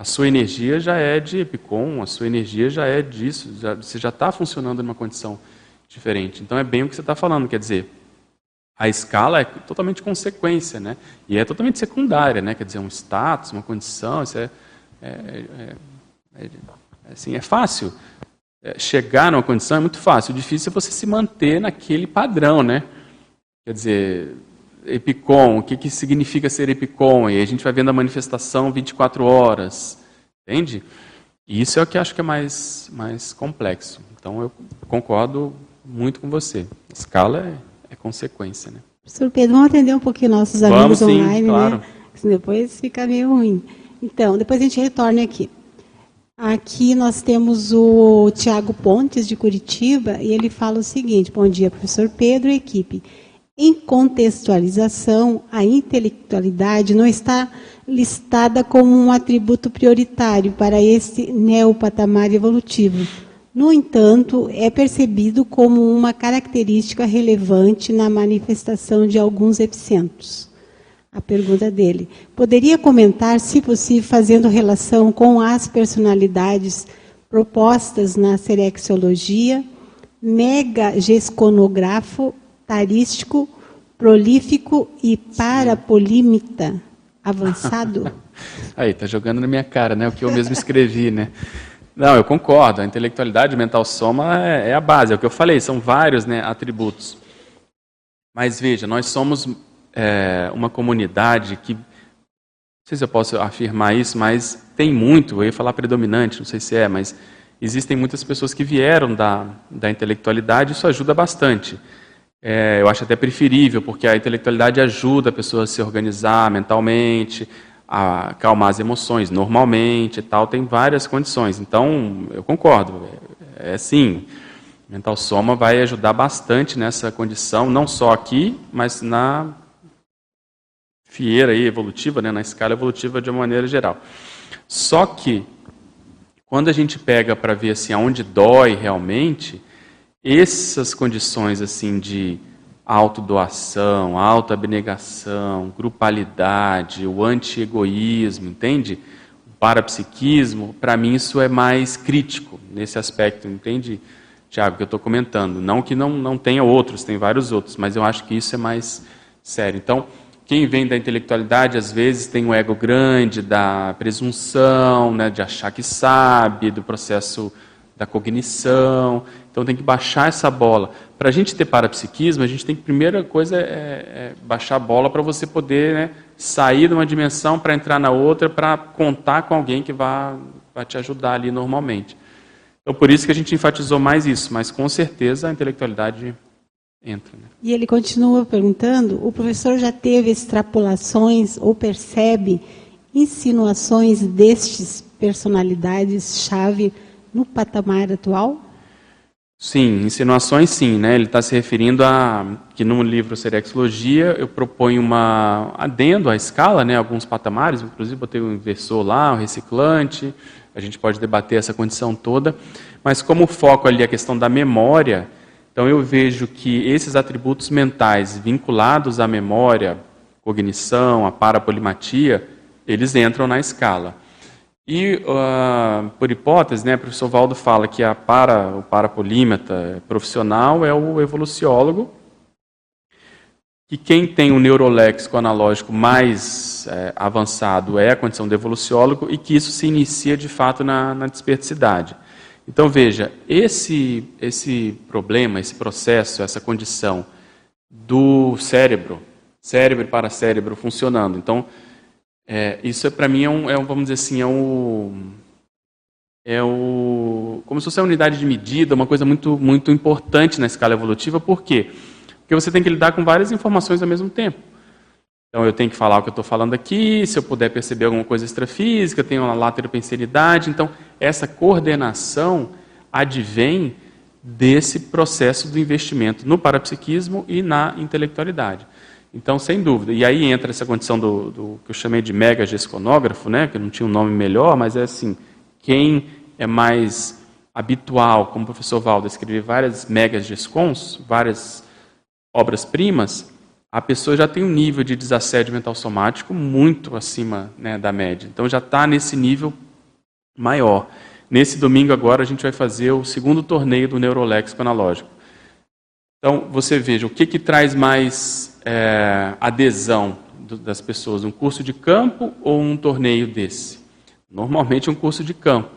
a sua energia já é de Epicom, a sua energia já é disso, já, você já está funcionando numa condição diferente. Então é bem o que você está falando, quer dizer, a escala é totalmente consequência, né? E é totalmente secundária, né? Quer dizer, um status, uma condição, isso é, é, é, é, assim, é fácil. É, chegar numa condição é muito fácil. O difícil é você se manter naquele padrão, né? Quer dizer, Epicom, o que, que significa ser Epicom? E a gente vai vendo a manifestação 24 horas, entende? E isso é o que acho que é mais, mais complexo. Então eu concordo muito com você. Escala é, é consequência, né? Professor Pedro, vamos atender um pouquinho nossos Vamos amigos sim, online, claro. né? Depois fica meio ruim. Então, depois a gente retorna aqui. Aqui nós temos o Tiago Pontes, de Curitiba, e ele fala o seguinte: Bom dia, professor Pedro e equipe. Em contextualização, a intelectualidade não está listada como um atributo prioritário para este neopatamar evolutivo. No entanto, é percebido como uma característica relevante na manifestação de alguns epicentros. A pergunta dele. Poderia comentar, se possível, fazendo relação com as personalidades propostas na serexiologia, mega gesconógrafo, tarístico, prolífico e parapolímita avançado? Aí, tá jogando na minha cara, né? O que eu mesmo escrevi, né? Não, eu concordo. A intelectualidade, mental soma é, é a base. É o que eu falei. São vários né, atributos. Mas veja, nós somos é, uma comunidade que, não sei se eu posso afirmar isso, mas tem muito, eu ia falar predominante, não sei se é, mas existem muitas pessoas que vieram da, da intelectualidade, isso ajuda bastante. É, eu acho até preferível, porque a intelectualidade ajuda a pessoa a se organizar mentalmente, a acalmar as emoções normalmente e tal, tem várias condições. Então, eu concordo, é, é sim, mental soma vai ajudar bastante nessa condição, não só aqui, mas na fieira aí evolutiva, né, na escala evolutiva de uma maneira geral. Só que quando a gente pega para ver assim aonde dói realmente, essas condições assim de autodoação, autoabnegação, grupalidade, o anti-egoísmo, entende? O parapsiquismo, para mim isso é mais crítico nesse aspecto, entende, Tiago, que eu estou comentando. Não que não, não tenha outros, tem vários outros, mas eu acho que isso é mais sério. Então, o quem vem da intelectualidade às vezes tem um ego grande da presunção, né, de achar que sabe, do processo da cognição. Então tem que baixar essa bola. Para a gente ter parapsiquismo, a gente tem que, primeira coisa, é, é baixar a bola para você poder né, sair de uma dimensão para entrar na outra, para contar com alguém que vai te ajudar ali normalmente. Então por isso que a gente enfatizou mais isso, mas com certeza a intelectualidade entra. Né? E ele continua perguntando: o professor já teve extrapolações ou percebe insinuações destes personalidades-chave no patamar atual? Sim, insinuações sim, né? Ele está se referindo a que no livro Serexologia eu proponho uma adendo à escala, né? Alguns patamares, inclusive botei um inversor lá, um reciclante. A gente pode debater essa condição toda, mas como o foco ali é a questão da memória, então eu vejo que esses atributos mentais vinculados à memória, cognição, a parapolimatia, eles entram na escala. E, uh, por hipótese, né, o professor Valdo fala que a para, o parapolímata profissional é o evoluciólogo, que quem tem um neuroléxico analógico mais é, avançado é a condição do evoluciólogo e que isso se inicia de fato na, na desperticidade. Então veja, esse, esse problema, esse processo, essa condição do cérebro, cérebro para cérebro funcionando. Então, é, isso é, para mim é um, é um, vamos dizer assim, é um, é o, como se fosse a unidade de medida, uma coisa muito, muito importante na escala evolutiva. Por quê? Porque você tem que lidar com várias informações ao mesmo tempo. Então eu tenho que falar o que eu estou falando aqui, se eu puder perceber alguma coisa extrafísica, tenho uma lateropensilidade. Então essa coordenação advém desse processo do investimento no parapsiquismo e na intelectualidade. Então, sem dúvida. E aí entra essa condição do, do que eu chamei de mega gesconógrafo, né, que não tinha um nome melhor, mas é assim, quem é mais habitual, como o professor Valdo, escrever várias megas gescons, várias obras-primas, a pessoa já tem um nível de desassédio mental somático muito acima né, da média. Então já está nesse nível maior. Nesse domingo agora a gente vai fazer o segundo torneio do Neuroléxico Analógico. Então você veja o que, que traz mais é, adesão das pessoas, um curso de campo ou um torneio desse? Normalmente um curso de campo,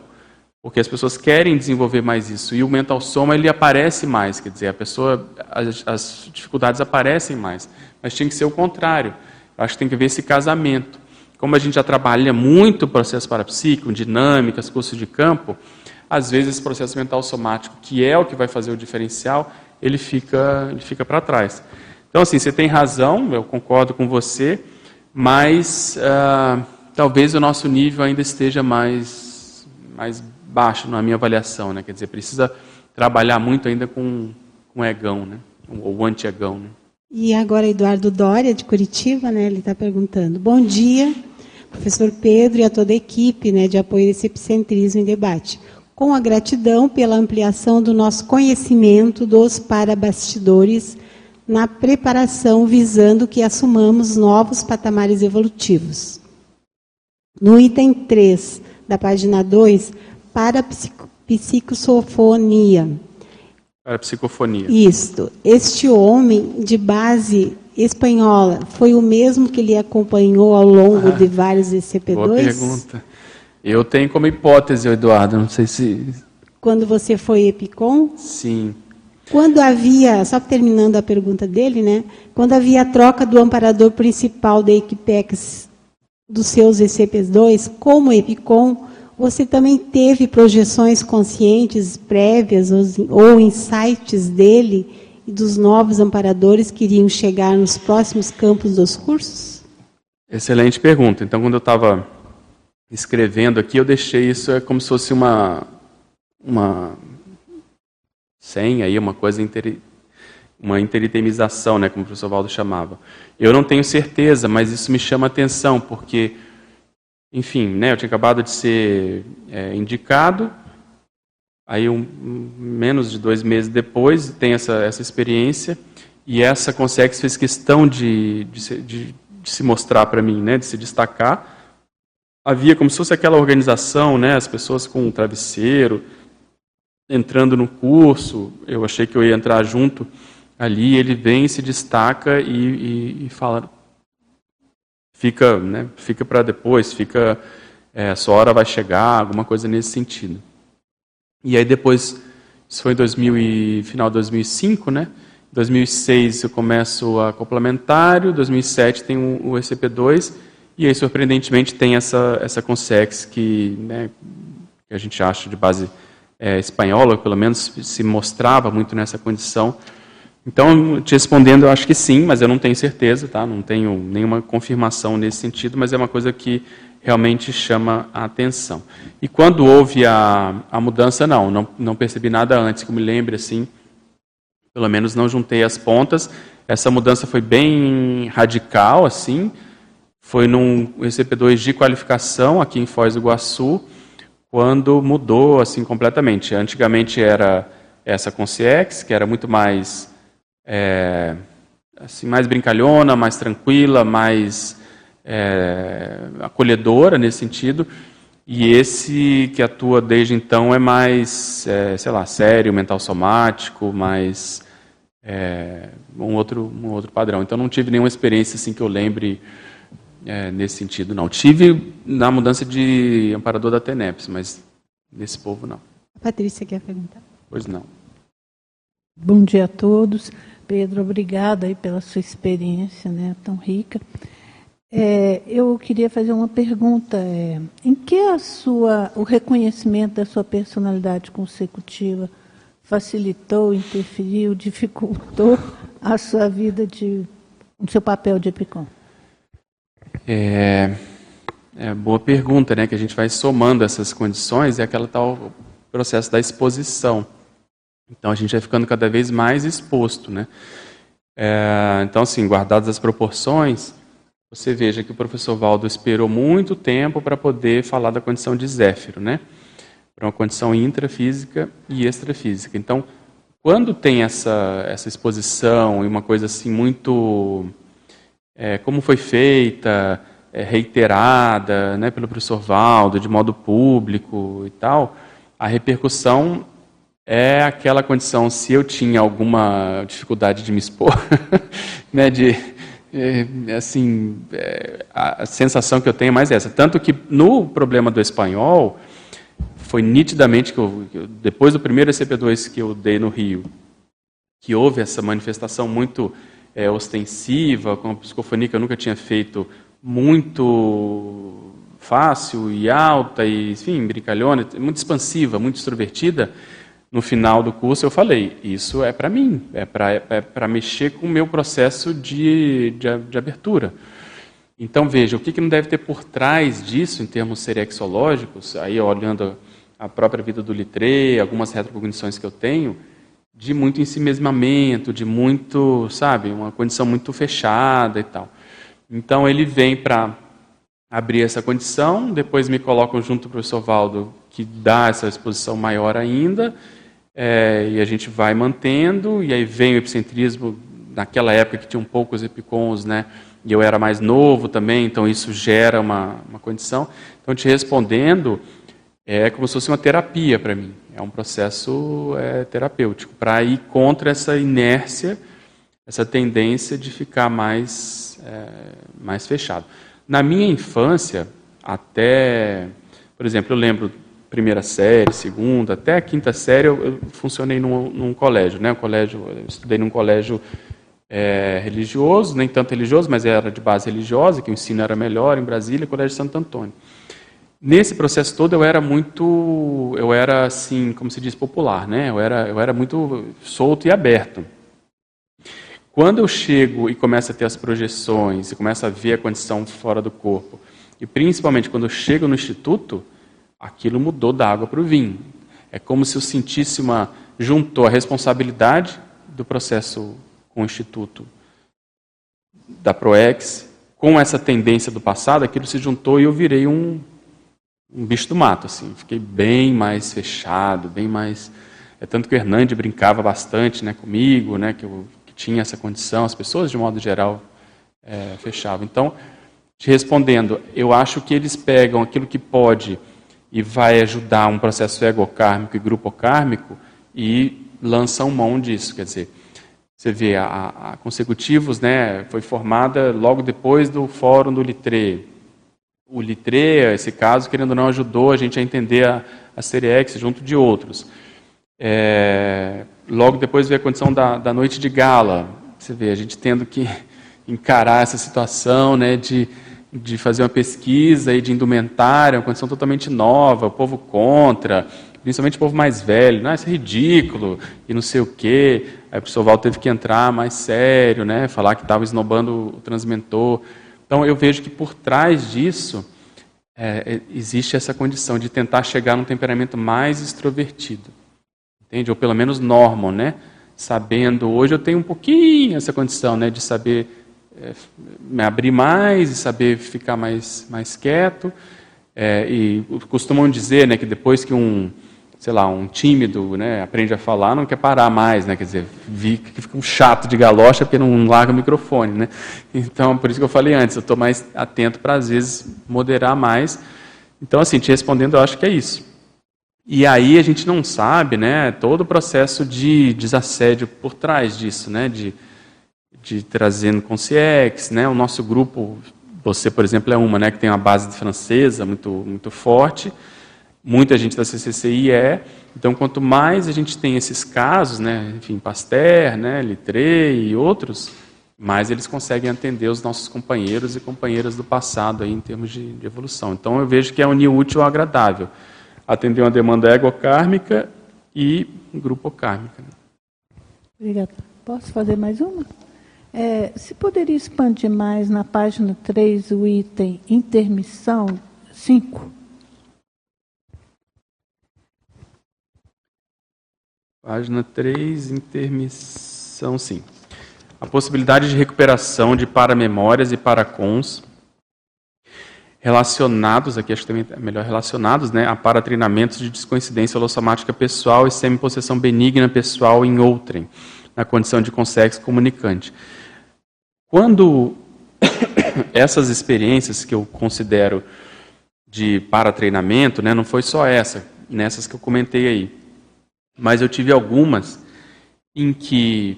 porque as pessoas querem desenvolver mais isso e o mental soma ele aparece mais, quer dizer, a pessoa as, as dificuldades aparecem mais, mas tinha que ser o contrário. Eu acho que tem que ver esse casamento. Como a gente já trabalha muito processo parapsíquico, dinâmicas, curso de campo, às vezes esse processo mental somático, que é o que vai fazer o diferencial, ele fica, ele fica para trás. Então, assim, você tem razão, eu concordo com você, mas uh, talvez o nosso nível ainda esteja mais, mais baixo na minha avaliação, né? Quer dizer, precisa trabalhar muito ainda com, com egão, né? Ou anti-egão, né? E agora Eduardo Dória, de Curitiba, né? Ele está perguntando. Bom dia, professor Pedro e a toda a equipe né, de apoio desse epicentrismo em debate. Com a gratidão pela ampliação do nosso conhecimento dos parabastidores na preparação visando que assumamos novos patamares evolutivos. No item 3 da página 2, para psicosofonia. Para psicofonia. Isto. Este homem de base espanhola foi o mesmo que lhe acompanhou ao longo ah, de vários ECP2? Boa pergunta. Eu tenho como hipótese, Eduardo, não sei se... Quando você foi EPICOM? Sim. Quando havia, só terminando a pergunta dele, né? Quando havia a troca do amparador principal da Equipex dos seus ECP2 como EPICOM, você também teve projeções conscientes prévias ou insights dele e dos novos amparadores que iriam chegar nos próximos campos dos cursos? Excelente pergunta. Então, quando eu estava escrevendo aqui, eu deixei isso é como se fosse uma, uma sem aí uma coisa uma interitemização, né, como o professor Valdo chamava. Eu não tenho certeza, mas isso me chama atenção, porque, enfim, né, eu tinha acabado de ser é, indicado, aí um, menos de dois meses depois tem essa, essa experiência, e essa Consex fez questão de, de, de, de se mostrar para mim, né, de se destacar. Havia como se fosse aquela organização, né, as pessoas com um travesseiro, entrando no curso, eu achei que eu ia entrar junto ali, ele vem, se destaca e, e, e fala, fica, né, fica para depois, fica, é, sua hora vai chegar, alguma coisa nesse sentido. E aí depois, isso foi em 2000 e, final de 2005, né? 2006 eu começo a complementário, 2007 tem o, o ECP2, e aí surpreendentemente tem essa, essa Consex que, né, que a gente acha de base é, espanhola, pelo menos se mostrava muito nessa condição. Então, te respondendo, eu acho que sim, mas eu não tenho certeza, tá? não tenho nenhuma confirmação nesse sentido, mas é uma coisa que realmente chama a atenção. E quando houve a, a mudança, não, não, não percebi nada antes que eu me lembre, assim, pelo menos não juntei as pontas. Essa mudança foi bem radical, assim, foi num ECP2 de qualificação aqui em Foz do Iguaçu, quando mudou assim completamente. Antigamente era essa Conciex, que era muito mais é, assim mais brincalhona, mais tranquila, mais é, acolhedora nesse sentido. E esse que atua desde então é mais, é, sei lá, sério, mental somático, mais é, um outro um outro padrão. Então não tive nenhuma experiência assim que eu lembre é, nesse sentido, não. Tive na mudança de amparador da TENEPS, mas nesse povo não. Patrícia quer perguntar? Pois não. Bom dia a todos. Pedro, obrigada aí pela sua experiência né, tão rica. É, eu queria fazer uma pergunta. É, em que a sua, o reconhecimento da sua personalidade consecutiva facilitou, interferiu, dificultou a sua vida de, o seu papel de EPICOM? É, é boa pergunta, né? Que a gente vai somando essas condições e é aquela tal processo da exposição. Então a gente vai ficando cada vez mais exposto, né? É, então, assim, guardadas as proporções, você veja que o professor Valdo esperou muito tempo para poder falar da condição de Zéfiro, né? Para uma condição intrafísica e extrafísica. Então, quando tem essa, essa exposição e uma coisa assim muito é, como foi feita, é, reiterada né, pelo professor Valdo, de modo público e tal, a repercussão é aquela condição, se eu tinha alguma dificuldade de me expor, né, de, é, assim, é, a sensação que eu tenho é mais essa. Tanto que no problema do espanhol, foi nitidamente que, eu, depois do primeiro ECP2 que eu dei no Rio, que houve essa manifestação muito é, ostensiva, com uma psicofonia que eu nunca tinha feito, muito fácil e alta, e, enfim, brincalhona, muito expansiva, muito extrovertida, no final do curso eu falei, isso é para mim, é para é mexer com o meu processo de, de, de, abertura. Então, veja, o que, que não deve ter por trás disso, em termos serexológicos, aí olhando a própria vida do Litré, algumas retrocognições que eu tenho, de muito ensimesmamento, de muito, sabe, uma condição muito fechada e tal. Então ele vem para abrir essa condição, depois me colocam junto com o professor Valdo, que dá essa exposição maior ainda, é, e a gente vai mantendo, e aí vem o epicentrismo, naquela época que tinham poucos epicons, né, e eu era mais novo também, então isso gera uma, uma condição. Então, te respondendo, é como se fosse uma terapia para mim. É um processo é, terapêutico para ir contra essa inércia, essa tendência de ficar mais, é, mais fechado. Na minha infância, até, por exemplo, eu lembro primeira série, segunda, até a quinta série eu, eu funcionei num, num, colégio, né? Um colégio, eu estudei num colégio é, religioso, nem tanto religioso, mas era de base religiosa, que o ensino era melhor em Brasília, Colégio Santo Antônio. Nesse processo todo eu era muito, eu era assim, como se diz, popular, né? Eu era, eu era muito solto e aberto. Quando eu chego e começo a ter as projeções e começo a ver a condição fora do corpo, e principalmente quando eu chego no instituto, aquilo mudou da água para o vinho. É como se eu sentisse uma juntou a responsabilidade do processo com o instituto da Proex com essa tendência do passado, aquilo se juntou e eu virei um um bicho do mato, assim. Fiquei bem mais fechado, bem mais. É tanto que o Hernande brincava bastante, né, comigo, né, que eu que tinha essa condição. As pessoas de modo geral é, fechavam. Então, te respondendo, eu acho que eles pegam aquilo que pode e vai ajudar um processo egocármico e grupocármico e lançam mão disso. Quer dizer, Você vê, a, a consecutivos né, foi formada logo depois do fórum do Litre. O Litre, esse caso, querendo ou não, ajudou a gente a entender a, a série X junto de outros. É, logo depois veio a condição da, da noite de gala. Você vê, a gente tendo que encarar essa situação né, de, de fazer uma pesquisa e de indumentária, uma condição totalmente nova, o povo contra, principalmente o povo mais velho, não, isso é ridículo, e não sei o quê. Aí o professor Val teve que entrar mais sério, né, falar que estava esnobando o transmentor. Então eu vejo que por trás disso é, é, existe essa condição de tentar chegar num temperamento mais extrovertido, entende? Ou pelo menos normal, né? Sabendo, hoje eu tenho um pouquinho essa condição, né, de saber é, me abrir mais e saber ficar mais, mais quieto. É, e costumam dizer né, que depois que um, sei lá, um tímido né, aprende a falar, não quer parar mais, né? Quer dizer, fica um chato de galocha porque não larga o microfone, né? Então, por isso que eu falei antes, eu estou mais atento para, às vezes, moderar mais. Então, assim, te respondendo, eu acho que é isso. E aí a gente não sabe, né, todo o processo de desassédio por trás disso, né, de de trazendo consciex, né? O nosso grupo, você, por exemplo, é uma, né, que tem uma base francesa muito muito forte. Muita gente da CCCI é. Então, quanto mais a gente tem esses casos, né, enfim, Pasteur, né, Littré e outros, mais eles conseguem atender os nossos companheiros e companheiras do passado aí em termos de, de evolução. Então, eu vejo que é unir útil ao agradável. Atender uma demanda egocármica e grupo kármica. Obrigada. Posso fazer mais uma? É, se poderia expandir mais na página 3 o item intermissão 5? Página 3, intermissão 5. A possibilidade de recuperação de paramemórias e paracons relacionados, aqui acho que também é melhor relacionados, né, a paratreinamentos de descoincidência holossomática pessoal e semipossessão benigna pessoal em outrem, na condição de consexo comunicante. Quando essas experiências que eu considero de para-treinamento, né, não foi só essa, nessas que eu comentei aí, mas eu tive algumas em que,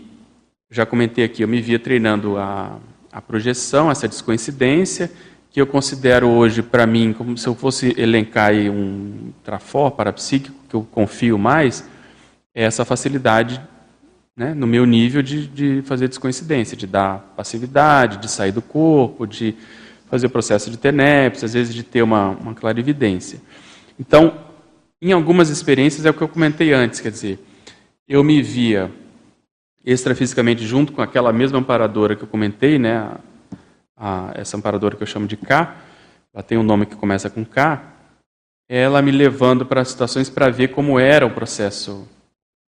já comentei aqui, eu me via treinando a, a projeção, essa descoincidência, que eu considero hoje, para mim, como se eu fosse elencar aí um trafor parapsíquico, que eu confio mais, é essa facilidade né, no meu nível de, de fazer descoincidência, de dar passividade, de sair do corpo, de fazer o processo de tenepse, às vezes de ter uma, uma clarividência. Então, em algumas experiências é o que eu comentei antes, quer dizer, eu me via extrafisicamente junto com aquela mesma amparadora que eu comentei, né, a, a, essa amparadora que eu chamo de K, ela tem um nome que começa com K, ela me levando para situações para ver como era o processo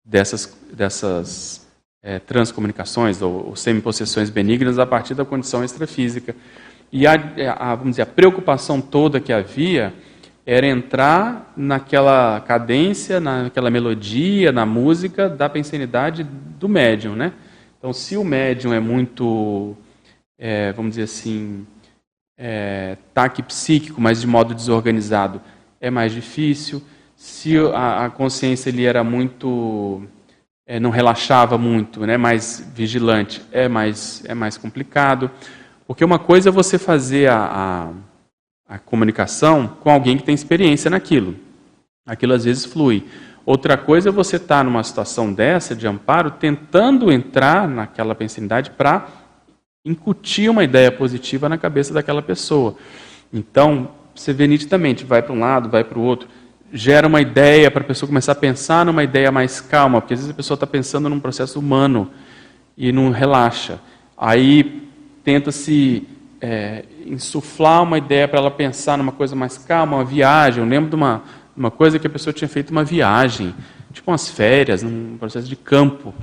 dessas, dessas é, transcomunicações ou, ou semipossessões benignas a partir da condição extrafísica. E a, a, vamos dizer, a preocupação toda que havia era entrar naquela cadência, naquela melodia, na música da pensanidade do médium. Né? Então, se o médium é muito, é, vamos dizer assim, é, taquipsíquico, mas de modo desorganizado, é mais difícil se a, a consciência ele era muito é, não relaxava muito, né, mais vigilante, é mais é mais complicado, porque uma coisa é você fazer a, a, a comunicação com alguém que tem experiência naquilo, aquilo às vezes flui. Outra coisa é você estar tá numa situação dessa de amparo, tentando entrar naquela pensanidade para incutir uma ideia positiva na cabeça daquela pessoa. Então, você vê nitidamente, vai para um lado, vai para o outro gera uma ideia para a pessoa começar a pensar numa ideia mais calma, porque às vezes a pessoa está pensando num processo humano e não relaxa. Aí tenta-se é, insuflar uma ideia para ela pensar numa coisa mais calma, uma viagem. Eu lembro de uma, uma coisa que a pessoa tinha feito uma viagem, tipo umas férias, num processo de campo.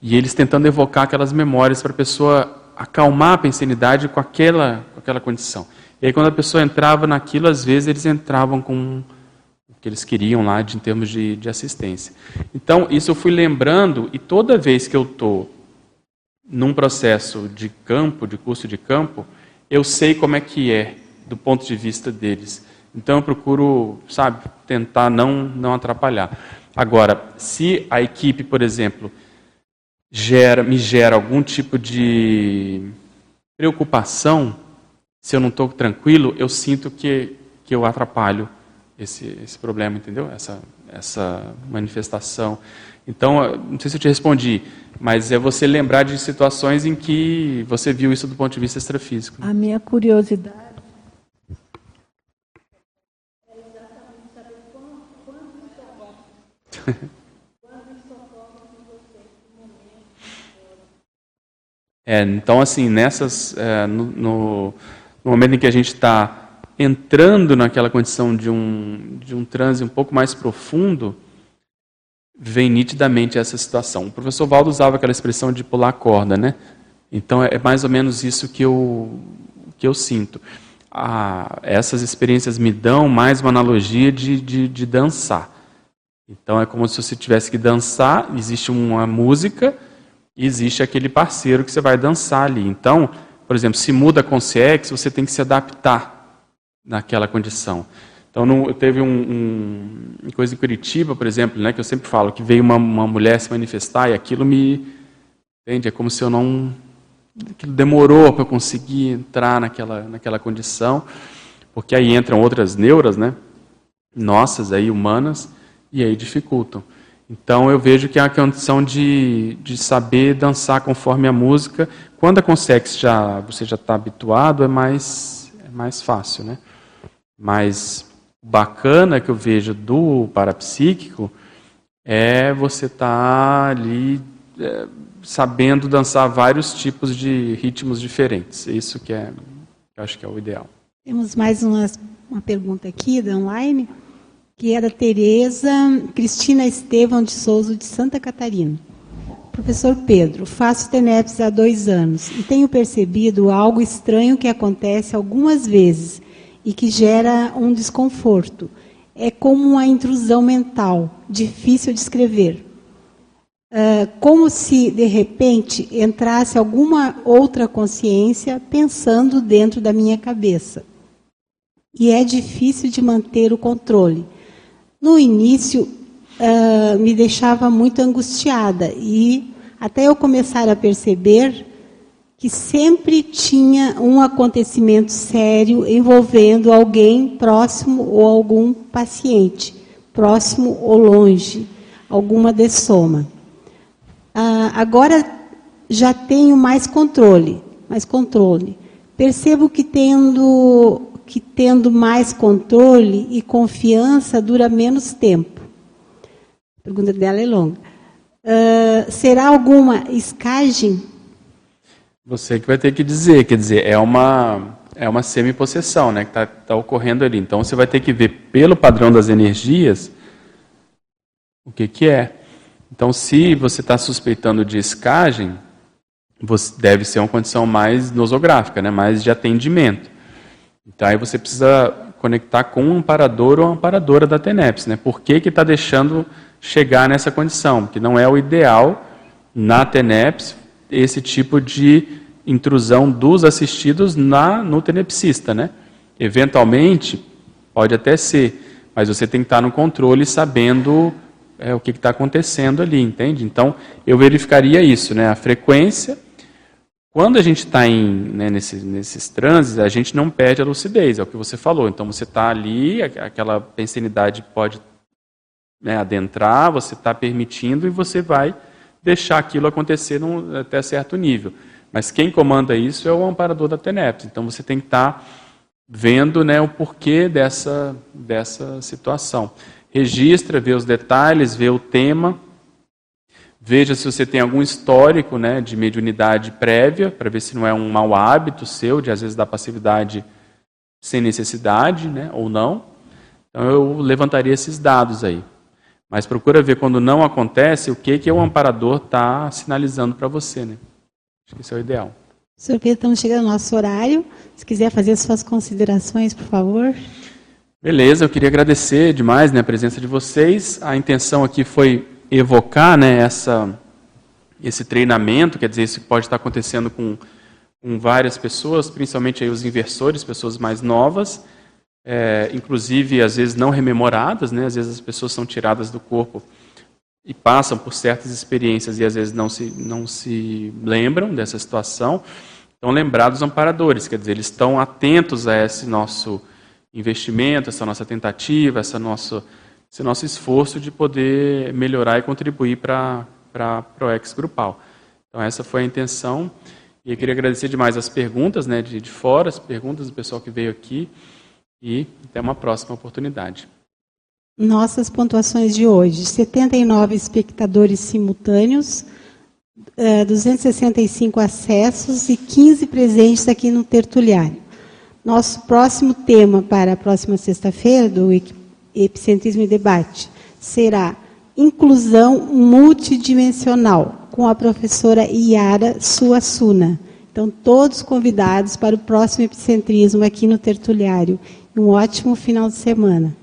E eles tentando evocar aquelas memórias para a pessoa acalmar a pensanidade com aquela, com aquela condição. E aí quando a pessoa entrava naquilo, às vezes eles entravam com que eles queriam lá de, em termos de, de assistência. Então, isso eu fui lembrando, e toda vez que eu estou num processo de campo, de curso de campo, eu sei como é que é do ponto de vista deles. Então eu procuro, sabe, tentar não não atrapalhar. Agora, se a equipe, por exemplo, gera, me gera algum tipo de preocupação, se eu não estou tranquilo, eu sinto que, que eu atrapalho esse, esse problema, entendeu? Essa, essa manifestação. Então, não sei se eu te respondi, mas é você lembrar de situações em que você viu isso do ponto de vista extrafísico. A minha curiosidade é É, então, assim, nessas, é, no, no, no, momento em que a gente está entrando naquela condição de um, de um transe um pouco mais profundo, vem nitidamente essa situação. O professor Valdo usava aquela expressão de pular corda, né? Então, é, é mais ou menos isso que eu, que eu sinto. Ah, essas experiências me dão mais uma analogia de, de, de dançar. Então, é como se você tivesse que dançar, existe uma música e existe aquele parceiro que você vai dançar ali. Então, por exemplo, se muda com CX, você tem que se adaptar naquela condição. Então, não, teve um, um, uma coisa em Curitiba, por exemplo, né, que eu sempre falo, que veio uma, uma mulher se manifestar e aquilo me. Entende? É como se eu não. Aquilo demorou para eu conseguir entrar naquela, naquela condição, porque aí entram outras neuras, né? Nossas, aí, humanas, e aí dificultam. Então eu vejo que é a condição de, de saber dançar conforme a música. Quando a Consex já você já está habituado, é mais, é mais fácil, né? Mas bacana que eu vejo do parapsíquico é você estar tá ali é, sabendo dançar vários tipos de ritmos diferentes. Isso que é, eu acho que é o ideal. Temos mais uma, uma pergunta aqui da online que era Tereza Cristina Estevão de Souza de Santa Catarina. Professor Pedro, faço TENEPS há dois anos e tenho percebido algo estranho que acontece algumas vezes e que gera um desconforto. É como uma intrusão mental, difícil de escrever. Uh, como se, de repente, entrasse alguma outra consciência pensando dentro da minha cabeça. E é difícil de manter o controle no início uh, me deixava muito angustiada e até eu começar a perceber que sempre tinha um acontecimento sério envolvendo alguém próximo ou algum paciente, próximo ou longe, alguma dessoma. Uh, agora já tenho mais controle, mais controle. Percebo que tendo que tendo mais controle e confiança dura menos tempo. A pergunta dela é longa. Uh, será alguma escagem? Você que vai ter que dizer, quer dizer, é uma é uma semi-possessão, né, que está tá ocorrendo ali. Então você vai ter que ver pelo padrão das energias o que que é. Então se você está suspeitando de escagem, deve ser uma condição mais nosográfica, né, mais de atendimento. Então aí você precisa conectar com um amparador ou amparadora da TENEPS. Né? Por que está deixando chegar nessa condição? Porque não é o ideal na TENEPS esse tipo de intrusão dos assistidos na, no tenepsista. Né? Eventualmente, pode até ser, mas você tem que estar no controle sabendo é, o que está acontecendo ali, entende? Então, eu verificaria isso, né? a frequência quando a gente está né, nesse, nesses transes, a gente não perde a lucidez, é o que você falou. Então você está ali, aquela pensanidade pode né, adentrar, você está permitindo e você vai deixar aquilo acontecer num, até certo nível. Mas quem comanda isso é o amparador da TENEPS. Então você tem que estar tá vendo né, o porquê dessa, dessa situação. Registra, vê os detalhes, vê o tema Veja se você tem algum histórico né, de mediunidade prévia, para ver se não é um mau hábito seu, de às vezes dar passividade sem necessidade, né, ou não. Então eu levantaria esses dados aí. Mas procura ver quando não acontece o que, que o amparador está sinalizando para você. Né? Acho que isso é o ideal. Senhor Pedro, estamos chegando ao nosso horário. Se quiser fazer suas considerações, por favor. Beleza, eu queria agradecer demais né, a presença de vocês. A intenção aqui foi evocar né, essa, esse treinamento, quer dizer, isso pode estar acontecendo com, com várias pessoas, principalmente aí os inversores, pessoas mais novas, é, inclusive às vezes não rememoradas, né, às vezes as pessoas são tiradas do corpo e passam por certas experiências e às vezes não se, não se lembram dessa situação, estão lembrados amparadores, quer dizer, eles estão atentos a esse nosso investimento, essa nossa tentativa, essa nosso, esse nosso esforço de poder melhorar e contribuir para a ProEx Grupal. Então essa foi a intenção. E eu queria agradecer demais as perguntas né, de, de fora, as perguntas do pessoal que veio aqui. E até uma próxima oportunidade. Nossas pontuações de hoje: 79 espectadores simultâneos, 265 eh, acessos e 15 presentes aqui no tertuliário. Nosso próximo tema para a próxima sexta-feira do Epicentrismo e Debate será inclusão multidimensional, com a professora Iara Suassuna. Então, todos convidados para o próximo Epicentrismo aqui no Tertuliário. Um ótimo final de semana.